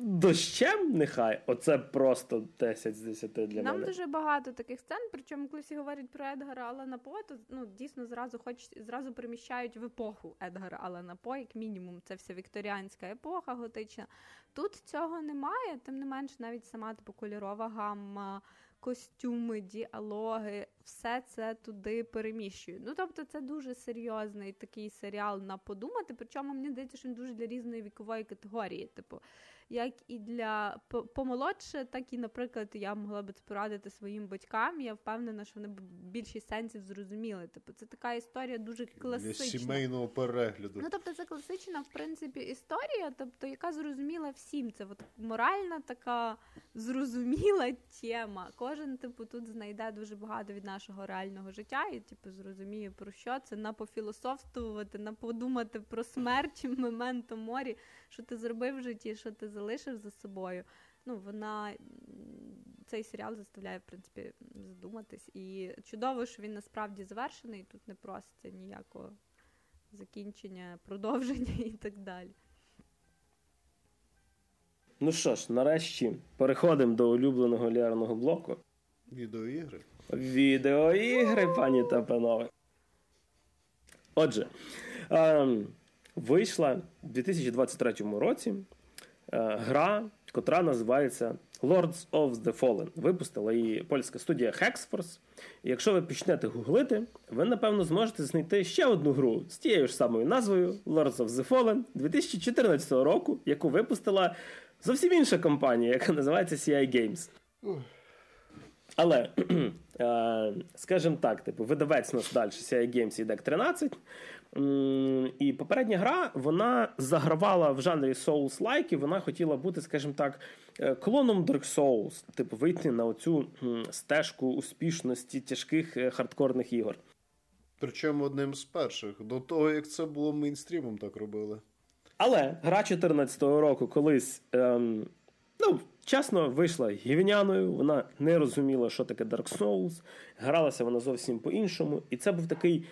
дощем, нехай, оце просто 10 з 10 для Нам мене. Нам дуже багато таких сцен, причому, коли всі говорять про Едгара Алана По, то ну, дійсно зразу хоч зразу приміщають в епоху Едгара Алана По, як мінімум, це вся вікторіанська епоха готична. Тут цього немає, тим не менш, навіть сама типу кольорова гамма. Костюми, діалоги, все це туди переміщує. Ну тобто, це дуже серйозний такий серіал на подумати. Причому мені здається, що він дуже для різної вікової категорії. Типу, як і для помолодше, так і, наприклад, я могла би це порадити своїм батькам. Я впевнена, що вони б більшість сенсів зрозуміли. Типу, це така історія дуже класична. Для сімейного перегляду. Ну тобто, це класична, в принципі, історія, тобто, яка зрозуміла всім. Це от моральна така зрозуміла тема. Кожен, типу, тут знайде дуже багато від нашого реального життя, і типу зрозуміє про що це на пофілософствувати, на подумати про смерть, мементо морі, що ти зробив в житті, що ти залишив за собою. Ну, вона цей серіал заставляє, в принципі, задуматись. І чудово, що він насправді завершений. Тут не проситься ніякого закінчення, продовження і так далі. Ну що ж, нарешті переходимо до улюбленого лярного блоку. Відеоігри. Відеоігри, пані та панове. Отже, ем, вийшла в 2023 році гра, котра називається Lords of the Fallen. Випустила її польська студія Hexforce. І якщо ви почнете гуглити, ви напевно зможете знайти ще одну гру з тією ж самою назвою Lords of the Fallen 2014 року, яку випустила зовсім інша компанія, яка називається CI Games. Але, е, скажімо так, типу, видавець нас далі CI Games і Deck 13. І попередня гра вона загравала в жанрі Souls-like, і вона хотіла бути, скажімо так, е, клоном Dark Souls, типу, вийти на оцю стежку успішності тяжких е, хардкорних ігор. Причому одним з перших, до того як це було мейнстрімом, так робили. Але гра 2014 року колись. Ем, ну, чесно, вийшла гівняною, вона не розуміла, що таке Dark Souls, гралася вона зовсім по-іншому. І це був такий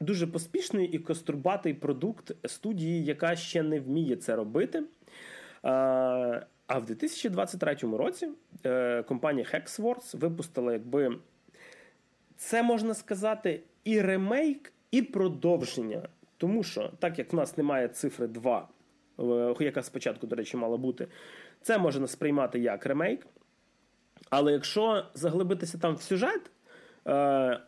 дуже поспішний і кострубатий продукт студії, яка ще не вміє це робити. Е, а в 2023 році е, компанія Hexworks випустила, якби це можна сказати, і ремейк, і продовження. Тому що, так як в нас немає цифри 2, е, яка спочатку, до речі, мала бути, це можна сприймати як ремейк. Але якщо заглибитися там в сюжет,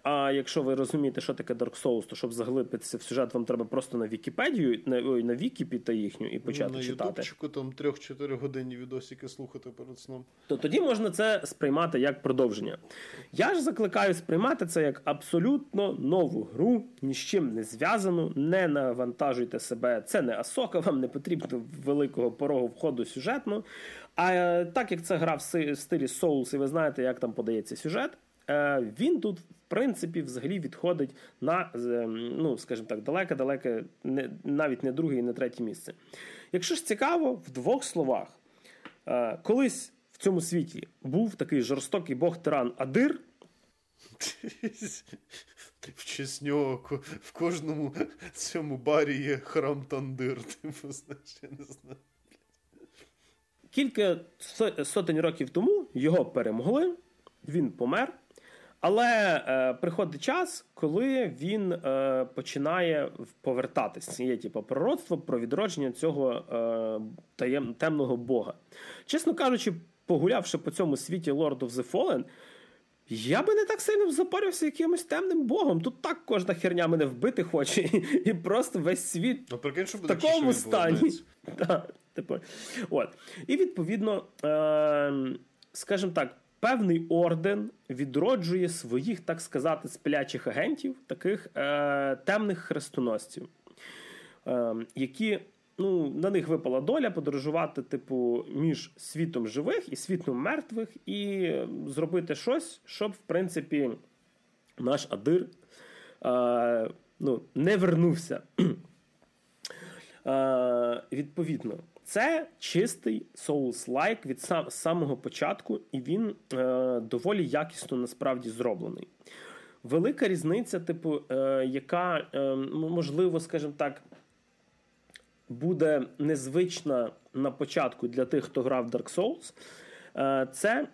а якщо ви розумієте, що таке Dark Souls, то щоб заглибитися в сюжет, вам треба просто на Вікіпедію, на ой, на Вікі піти їхню і почати на читати. На ютубчику там 3-4 годинні відосики слухати перед сном. То тоді можна це сприймати як продовження. Я ж закликаю сприймати це як абсолютно нову гру, ні з чим не зв'язану, не навантажуйте себе. Це не Асока, вам не потрібно великого порогу входу сюжетно. А е, так як це гра в стилі Souls, і ви знаєте, як там подається сюжет. Е, він тут, в принципі, взагалі відходить на, ну, скажімо так, далеке-далеке, навіть не друге і не третє місце. Якщо ж цікаво, в двох словах, е, колись в цьому світі був такий жорстокий бог тиран Адир. В честь нього в кожному цьому барі є храм Тандир. Типу, знаєш, я не знаю. Кілька сотень років тому його перемогли, він помер. Але е, приходить час, коли він е, починає повертатись. Є типу, пророцтво про відродження цього е, таєм, темного бога. Чесно кажучи, погулявши по цьому світі Lord of the Fallen, я би не так сильно запарився якимось темним богом. Тут так кожна херня мене вбити хоче, і просто весь світ ну, прикинь, що в такому стані. Да, типу. От. І відповідно, е, скажімо так певний орден відроджує своїх, так сказати, сплячих агентів, таких е, темних хрестоносців, е, які ну, на них випала доля подорожувати, типу, між світом живих і світом мертвих, і зробити щось, щоб, в принципі, наш Адир е, ну, не вернувся. Е, Відповідно. Це чистий Souls-like від сам, самого початку, і він е, доволі якісно насправді зроблений. Велика різниця, типу, е, яка, е, можливо, скажімо так, буде незвична на початку для тих, хто грав Dark Souls, е, це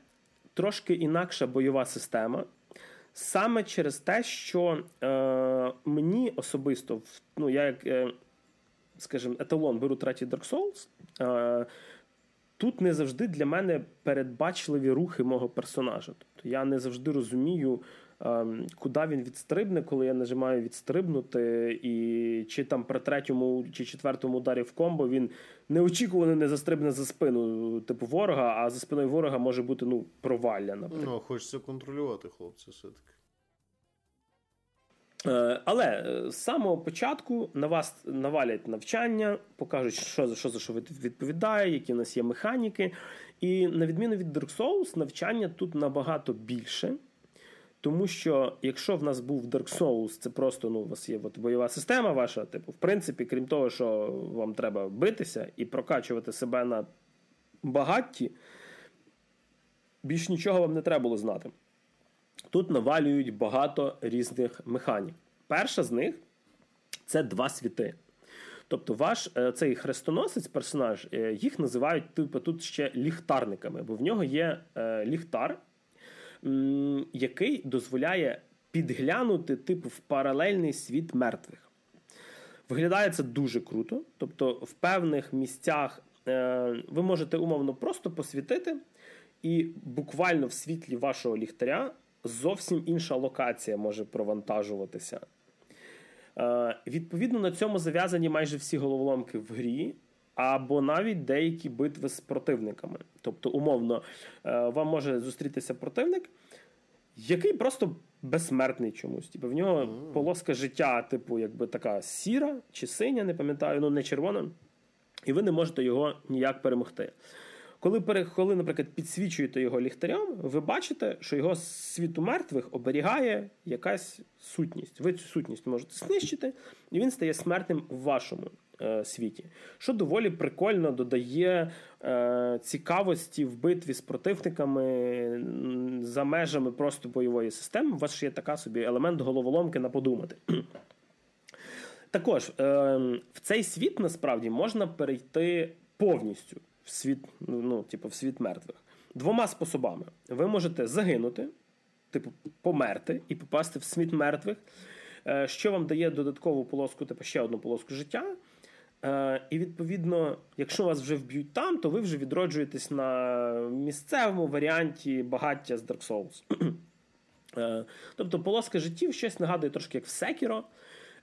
трошки інакша бойова система. Саме через те, що е, мені особисто, ну, я як. Е, скажімо, еталон беру третій Dark Souls, тут не завжди для мене передбачливі рухи мого персонажа. Тобто я не завжди розумію, куди він відстрибне, коли я нажимаю відстрибнути, і чи там при третьому чи четвертому ударі в комбо він неочікувано не застрибне за спину, типу ворога, а за спиною ворога може бути ну, провалля. наприклад. Ну, хочеться контролювати, хлопці, все-таки. Е, але е, з самого початку на вас навалять навчання, покажуть, що що за що відповідає, які в нас є механіки. І на відміну від Dark Souls, навчання тут набагато більше. Тому що якщо в нас був Dark Souls, це просто ну, у вас є от, бойова система ваша, типу, в принципі, крім того, що вам треба битися і прокачувати себе на багатті, більш нічого вам не треба було знати. Тут навалюють багато різних механік. Перша з них це два світи. Тобто, ваш е, цей хрестоносець, персонаж, е, їх називають типу, тут ще ліхтарниками, бо в нього є е, ліхтар, який дозволяє підглянути типу, в паралельний світ мертвих. Виглядає це дуже круто. Тобто, в певних місцях ви можете умовно просто посвітити, і буквально в світлі вашого ліхтаря зовсім інша локація може провантажуватися. Е, відповідно, на цьому зав'язані майже всі головоломки в грі. Або навіть деякі битви з противниками. Тобто, умовно, вам може зустрітися противник, який просто безсмертний чомусь. Типу, в нього mm. полоска життя, типу, якби така сіра чи синя, не пам'ятаю, ну не червона, і ви не можете його ніяк перемогти. Коли, коли, наприклад, підсвічуєте його ліхтарем, ви бачите, що його з світу мертвих оберігає якась сутність. Ви цю сутність можете знищити, і він стає смертним в вашому е, світі. Що доволі прикольно додає е, цікавості в битві з противниками за межами просто бойової системи. У вас є така собі елемент головоломки на подумати. Також е, в цей світ насправді можна перейти повністю в світ, ну, типу, в світ мертвих. Двома способами. Ви можете загинути, типу, померти і попасти в світ мертвих, е, що вам дає додаткову полоску, типу ще одну полоску життя. Е, і відповідно, якщо вас вже вб'ють там, то ви вже відроджуєтесь на місцевому варіанті багаття з Dark Souls. Е, тобто полоска життів щось нагадує трошки як в Секіро.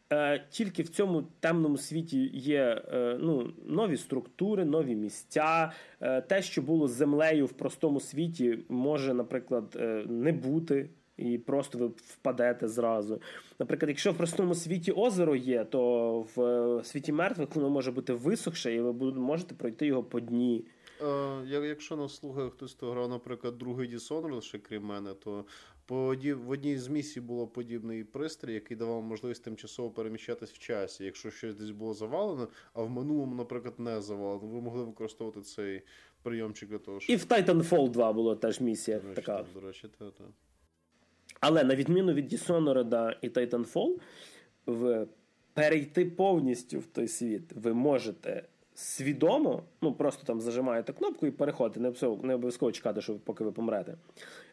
Е, тільки в цьому темному світі є ну, нові структури, нові місця. Те, що було з землею в простому світі, може, наприклад, не бути і просто ви впадете зразу. Наприклад, якщо в простому світі озеро є, то в е, світі мертвих воно може бути висохше, і ви можете пройти його по дні. Е, якщо нас слухає хтось, хто грав, наприклад, другий Dishonored, ще крім мене, то в одній з місій було подібний пристрій, який давав можливість тимчасово переміщатись в часі. Якщо щось десь було завалено, а в минулому, наприклад, не завалено, ви могли використовувати цей прийомчик для того, щоб... І в Titanfall 2 була теж місія. До речі, така. До речі, та, та. Але на відміну від Dishonored і Titanfall, в перейти повністю в той світ ви можете свідомо, ну просто там зажимаєте кнопку і переходите, не обов'язково, не обов'язково чекати, що поки ви помрете.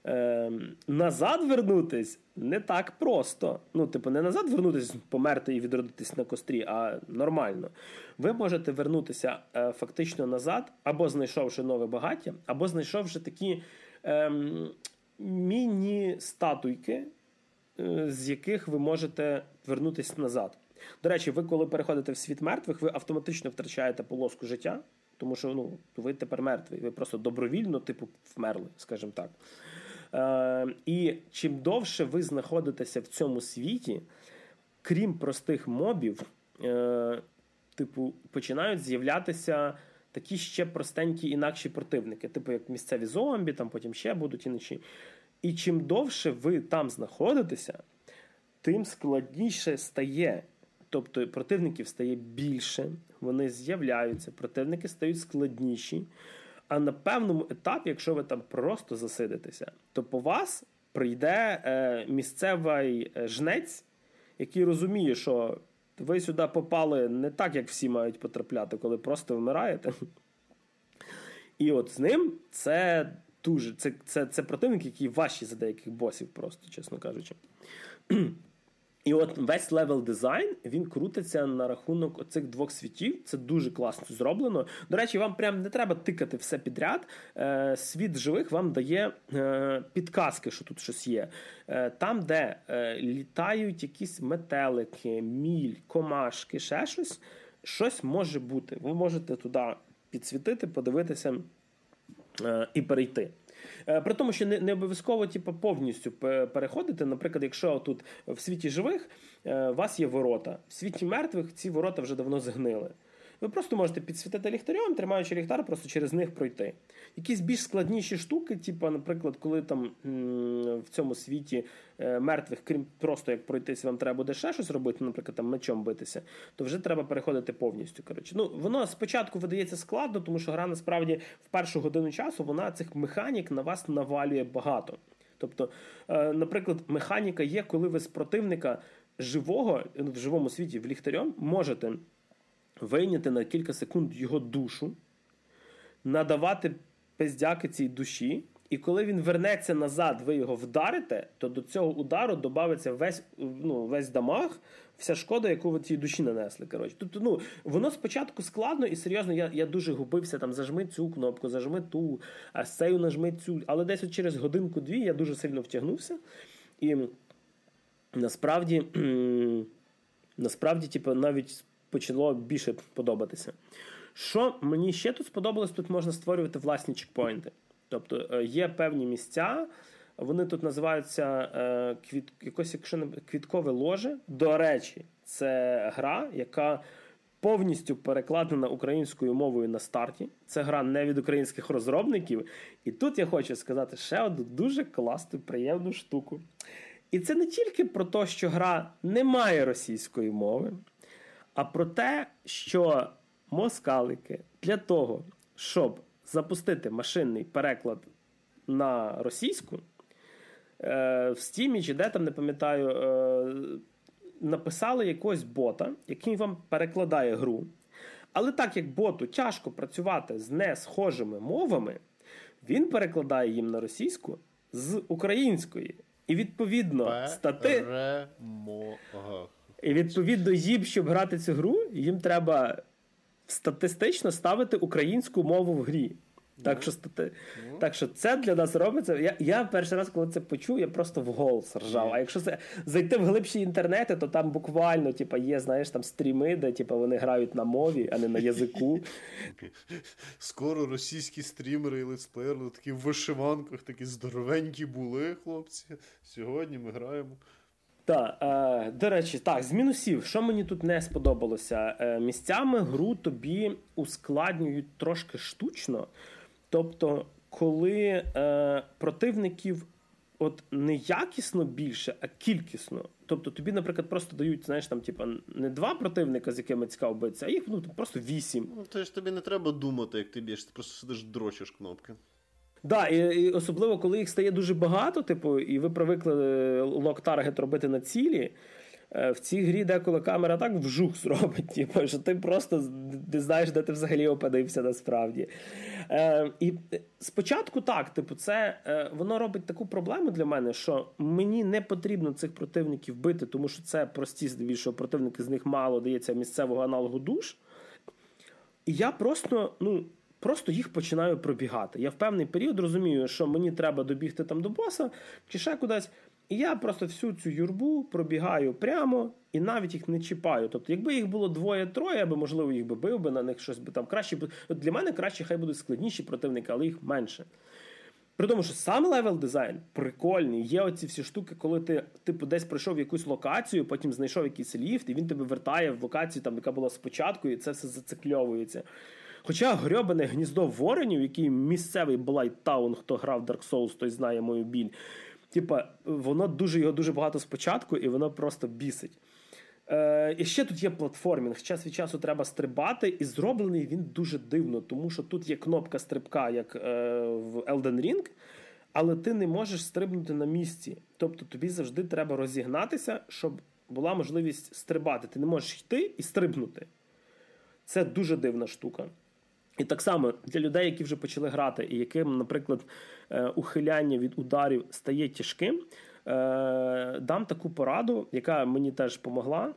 Е, Назад вернутись не так просто. Ну, типу, не назад вернутись, померти і відродитись на кострі, а нормально. Ви можете вернутися е, фактично назад, або знайшовши нове багаття, або знайшовши такі. Е, міні-статуйки, е, з яких ви можете вернутися назад. До речі, ви, коли переходите в світ мертвих, ви автоматично втрачаєте полоску життя, тому що ну, ви тепер мертві, ви просто добровільно, типу, вмерли, скажімо так. Е, І чим довше ви знаходитеся в цьому світі, крім простих мобів, е, типу, починають з'являтися такі ще простенькі інакші противники, типу як місцеві зомбі, там потім ще будуть інші. І чим довше ви там знаходитеся, тим складніше стає. Тобто противників стає більше, вони з'являються, противники стають складніші. А на певному етапі, якщо ви там просто засидитеся, то по вас прийде е, місцевий е, жнець, який розуміє, що ви сюди попали не так, як всі мають потрапляти, коли просто вмираєте. І от з ним це дуже це, це, це противник, який важчий за деяких босів, просто, чесно кажучи. І от весь level design він крутиться на рахунок оцих двох світів. Це дуже класно зроблено. До речі, вам прям не треба тикати все підряд. Е, Світ живих вам дає е, підказки, що тут щось є. Е, Там, де е, літають якісь метелики, міль, комашки, ще щось, щось може бути. Ви можете туди підсвітити, подивитися е, і перейти. Е, при тому, що не не обов'язково типу, повністю переходити. Наприклад, якщо тут в світі живих е, у вас є ворота, в світі мертвих ці ворота вже давно згнили. Ви просто можете підсвітити ліхтарем, тримаючи ліхтар, просто через них пройти. Якісь більш складніші штуки, типу, наприклад, коли там в цьому світі е, мертвих, крім просто як пройтися, вам треба буде ще щось робити, наприклад, там мечом битися, то вже треба переходити повністю. Коротше. Ну, Воно спочатку видається складно, тому що гра насправді в першу годину часу вона цих механік на вас навалює багато. Тобто, е, наприклад, механіка є, коли ви з противника живого в живому світі в ліхтарем можете вийняти на кілька секунд його душу, надавати пиздяки цій душі, І коли він вернеться назад, ви його вдарите, то до цього удару додається весь ну, весь дамаг, вся шкода, яку ви цій душі нанесли. Коротше. Тобто, ну, воно спочатку складно і серйозно, я я дуже губився, там зажми цю кнопку, зажми ту, а з цею нажми цю. Але десь от через годинку-дві я дуже сильно втягнувся. І насправді, насправді, типу, навіть почало більше подобатися. Що мені ще тут сподобалось, тут можна створювати власні чекпоінти. Тобто е, є певні місця, вони тут називаються е, квіт, якось, якщо не квіткове ложе. До речі, це гра, яка повністю перекладена українською мовою на старті. Це гра не від українських розробників. І тут я хочу сказати ще одну дуже класну, приємну штуку. І це не тільки про те, що гра не має російської мови, а про те, що москалики для того, щоб запустити машинний переклад на російську, е, в Стімі чи де там не пам'ятаю, е, написали якогось бота, який вам перекладає гру. Але так як боту тяжко працювати з не схожими мовами, він перекладає їм на російську з української. І відповідно стати. І відповідно їм, щоб грати цю гру, їм треба статистично ставити українську мову в грі. Так що стати... так що це для нас робиться. Я я перший раз, коли це почув, я просто в голос ржав. А якщо це зайти в глибші інтернети, то там буквально типу, є, знаєш, там стріми, де типу, вони грають на мові, а не на язику. Скоро російські стрімери і летсплеєри такі в вишиванках, такі здоровенькі були, хлопці. Сьогодні ми граємо. Так, е, до речі, так, з мінусів, що мені тут не сподобалося, е, місцями гру тобі ускладнюють трошки штучно. Тобто, коли е, противників от не якісно більше, а кількісно. Тобто тобі, наприклад, просто дають, знаєш, там, типа, не два противника, з якими цікаво битися, а їх ну, просто вісім. Ну, то ж тобі не треба думати, як ти б'єш, ти просто сидиш дрочиш кнопки. Да, і, і особливо, коли їх стає дуже багато, типу, і ви привикли lock-target робити на цілі. Е, в цій грі деколи камера так вжух зробить, типу, що ти просто не знаєш, де ти взагалі опинився насправді. Е, І спочатку так, типу, це е, воно робить таку проблему для мене, що мені не потрібно цих противників бити, тому що це прості, здебільшого противники з них мало дається місцевого аналогу душ. І я просто, ну просто їх починаю пробігати. Я в певний період розумію, що мені треба добігти там до боса чи ще кудись. І я просто всю цю юрбу пробігаю прямо і навіть їх не чіпаю. Тобто, якби їх було двоє-троє, я би, можливо, їх би бив би на них щось би там краще. От Для мене краще, хай будуть складніші противники, але їх менше. При тому, що сам level design прикольний. Є оці всі штуки, коли ти типу десь пройшов якусь локацію, потім знайшов якийсь ліфт, і він тебе вертає в локацію, там, яка була спочатку, і це все зацикльовується. Хоча грьобане гніздо воронів, який місцевий Блайттаун, хто грав Dark Souls, той знає мою біль. Типа, воно дуже його дуже багато спочатку, і воно просто бісить. Е, І ще тут є платформінг. Час від часу треба стрибати, і зроблений він дуже дивно, тому що тут є кнопка стрибка, як е, в Elden Ring, але ти не можеш стрибнути на місці. Тобто тобі завжди треба розігнатися, щоб була можливість стрибати. Ти не можеш йти і стрибнути. Це дуже дивна штука. І так само для людей, які вже почали грати, і яким, наприклад, е, ухиляння від ударів стає тяжким, е, дам таку пораду, яка мені теж допомогла.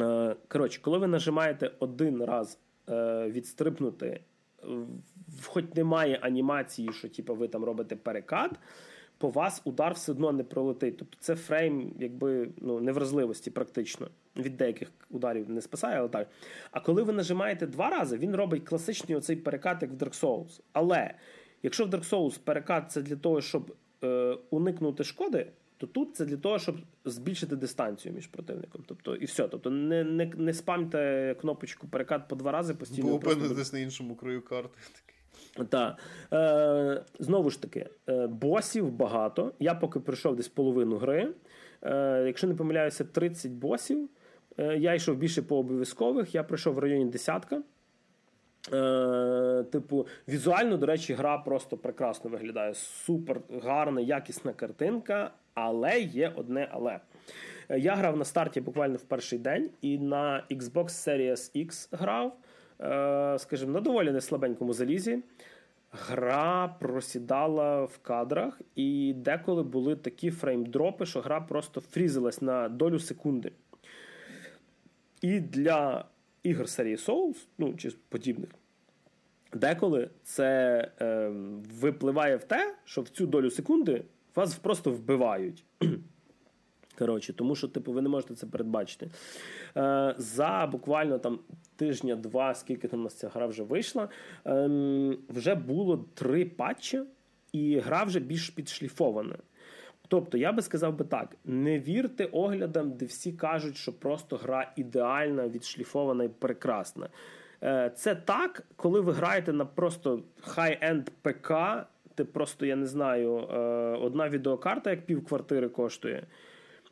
Е, коротше, коли ви нажимаєте один раз відстрибнути, хоч немає анімації, що типу, ви там робите перекат по вас удар все одно не пролетить. Тобто це фрейм, якби ну, невразливості практично. Від деяких ударів не спасає, але так. А коли ви нажимаєте два рази, він робить класичний оцей перекат, як в Dark Souls. Але якщо в Dark Souls перекат це для того, щоб е, уникнути шкоди. То тут це для того, щоб збільшити дистанцію між противником. Тобто, і все. Тобто, не не, не спамте кнопочку перекат по два рази постійно. Бо опинитесь на іншому краю карти. Так. Е, Знову ж таки, е, босів багато. Я поки пройшов десь половину гри. Е, Якщо не помиляюся, 30 босів. Е, Я йшов більше по обов'язкових, я пройшов в районі десятка. Е, Типу, візуально, до речі, гра просто прекрасно виглядає. Супер гарна, якісна картинка, але є одне але. Е, я грав на старті буквально в перший день, і на Xbox Series X грав, скажімо, на доволі неслабенькому залізі. гра просідала в кадрах, і деколи були такі фреймдропи, що гра просто фрізилась на долю секунди. І для ігор серії Souls, ну чи подібних, деколи це е, випливає в те, що в цю долю секунди вас просто вбивають. Коротше, Тому що, типу, ви не можете це передбачити. Е, За буквально там тижня-два, скільки там у нас ця гра вже вийшла, е, вже було три патчі, і гра вже більш підшліфована. Тобто, я би сказав би так: не вірте оглядам, де всі кажуть, що просто гра ідеальна, відшліфована і прекрасна. Е, це так, коли ви граєте на просто хай-енд ПК, ти просто, я не знаю, е, одна відеокарта, як пів квартири коштує.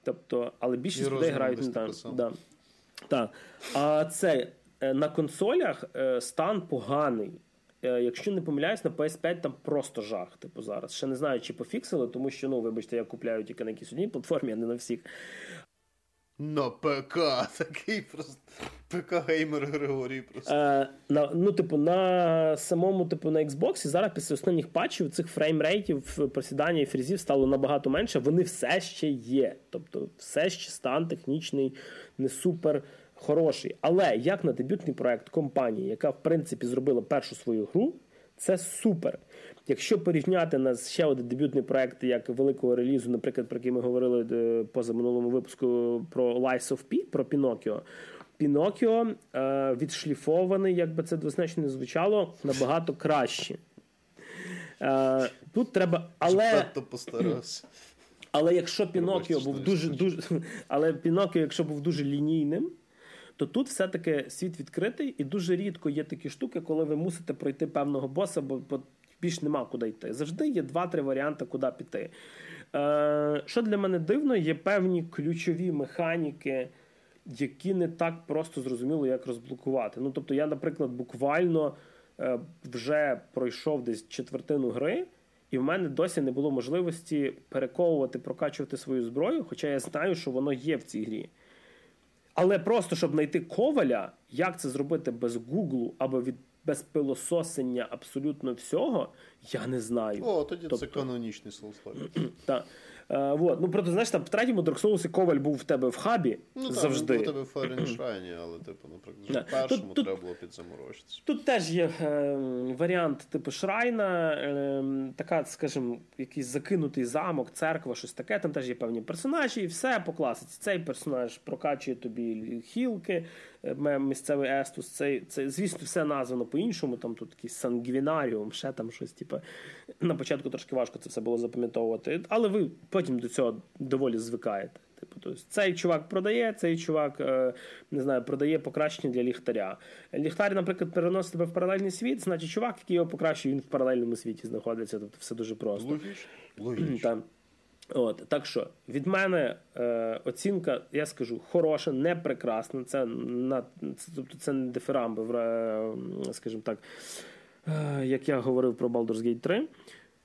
Тобто, але більшість людей грають не так. Да. Так. А це е, на консолях стан поганий. Якщо не помиляюсь, на PS5 там просто жах. Типу зараз. Ще не знаю, чи пофіксили, тому що, ну, вибачте, я купляю тільки на якійсь одній платформі, а не на всіх. На ПК такий просто ПК-геймер Григорій просто. Е, на, Ну, типу, на самому, типу, на Xbox зараз після останніх патчів цих фреймрейтів, просідання і фрізів стало набагато менше. Вони все ще є. Тобто, все ще стан технічний, не супер хороший. Але як на дебютний проект компанії, яка в принципі зробила першу свою гру, це супер. Якщо порівняти на ще один дебютний проект як великого релізу, наприклад, про який ми говорили е, позаминулому випуску про Lies of P, про Пінокіо. Пінокіо е, відшліфований, як би це двозначно не звучало, набагато краще. Е, Тут треба. Але але якщо Пінокіо був дуже дуже. Але Пінокіо, якщо був дуже лінійним, то тут все-таки світ відкритий, і дуже рідко є такі штуки, коли ви мусите пройти певного боса, бо більш нема куди йти. Завжди є два-три варіанти, куди піти. Е, Що для мене дивно, є певні ключові механіки, які не так просто зрозуміло, як розблокувати. Ну, тобто, я, наприклад, буквально е, вже пройшов десь четвертину гри. І в мене досі не було можливості перековувати, прокачувати свою зброю, хоча я знаю, що воно є в цій грі. Але просто щоб знайти коваля, як це зробити без Гуглу або від без пилососення абсолютно всього, я не знаю. О, тоді тобто... це канонічний. Так. Е, вот. Ну, просто, знаєш, там в третьому Dark Souls коваль був в тебе в хабі. Ну, завжди. був у тебе в Файрлінк Шрайні, але, типу, наприклад, в першому тут, треба було підзаморочитися. Тут теж є е, варіант, типу, Шрайна, е, така, скажімо, якийсь закинутий замок, церква, щось таке. Там теж є певні персонажі, і все по класиці. Цей персонаж прокачує тобі хілки, місцевий естус. Цей, це, звісно, все названо по-іншому. Там тут якийсь сангвінаріум, ще там щось, типу. На початку трошки важко це все було запам'ятовувати. Але ви потім до цього доволі звикаєте. Типу, тобто цей чувак продає, цей чувак е, не знаю, продає покращення для ліхтаря. Ліхтар, наприклад, переносить тебе в паралельний світ, значить чувак, який його покращує, він в паралельному світі знаходиться. Тобто все дуже просто. Логічно. Логічно. От, Так що від мене е, оцінка, я скажу, хороша, не прекрасна. Це на, тобто це не дифирамби, е, скажімо так, е, як я говорив про Baldur's Gate 3.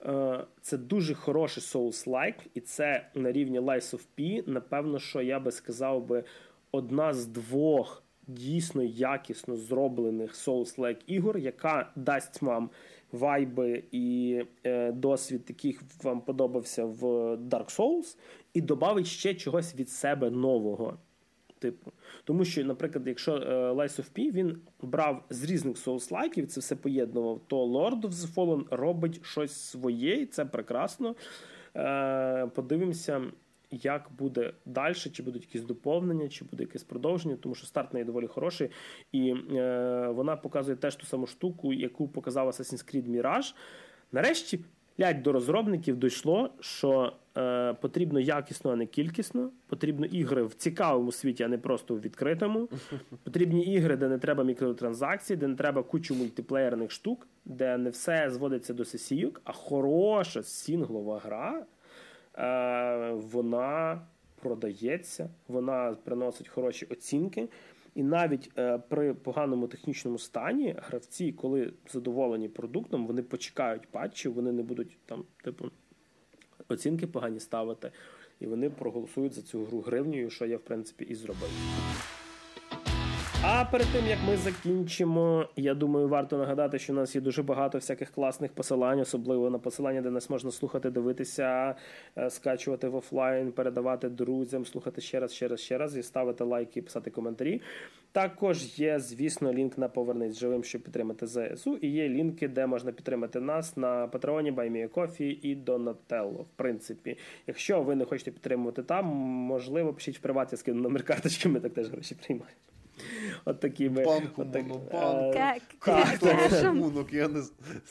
Е, це дуже хороший Souls-like, і це на рівні Lies of P. Напевно, що я би сказав би одна з двох дійсно якісно зроблених Souls-like ігор, яка дасть вам вайби і е, досвід, яких вам подобався в Dark Souls, і додавить ще чогось від себе нового. Типу, тому що, наприклад, якщо uh, Lies of P, він брав з різних соус-лайків, це все поєднував, то Lord of the Fallen робить щось своє, і це прекрасно. Uh, подивимося, як буде далі, чи будуть якісь доповнення, чи буде якесь продовження, тому що старт неї доволі хороший, і uh, вона показує теж ту саму штуку, яку показав Assassin's Creed Mirage. Нарешті. Лядь до розробників дійшло, що е, потрібно якісно, а не кількісно. Потрібно ігри в цікавому світі, а не просто в відкритому. Потрібні ігри, де не треба мікротранзакцій, де не треба кучу мультиплеєрних штук, де не все зводиться до сесійок, а хороша сінглова гра, е, вона продається, вона приносить хороші оцінки. І навіть е, при поганому технічному стані гравці, коли задоволені продуктом, вони почекають патчі, вони не будуть там, типу, оцінки погані ставити, і вони проголосують за цю гру гривнею, що я в принципі і зробив. А перед тим як ми закінчимо, я думаю, варто нагадати, що у нас є дуже багато всяких класних посилань, особливо на посилання, де нас можна слухати, дивитися, е, скачувати в офлайн, передавати друзям, слухати ще раз, ще раз, ще раз і ставити лайки, писати коментарі. Також є, звісно, лінк на Повернись живим, щоб підтримати ЗСУ. І є лінки, де можна підтримати нас на Патреоні, Баймієкофі і Донателло. В принципі, якщо ви не хочете підтримувати там, можливо, пишіть в приваті, скину номер карточки, ми так теж гроші приймаємо. От такі ми. Банку, от так, монобанк. Карта рахунок, я не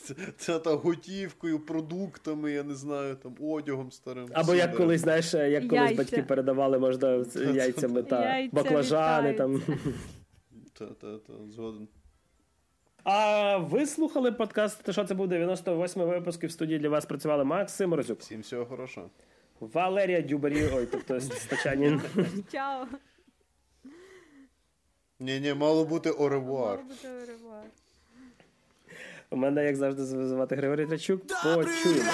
це, це та готівкою, продуктами, я не знаю, там одягом старим. Або як колись, знаєш, як колись Яйця. батьки передавали, можна яйцями та Яйця баклажани там. Та, та, та, згоден. А ви слухали подкаст, що це був 98-й випуск, і в студії для вас працювали Максим Розюк, Всім всього хорошого. Валерія Дюбарі, ой, тобто Стачанін. Чао. Ні, ні, мало бути оревуар. Мало бути au. У мене, як завжди, звати Григорій Трачук. Почуємо.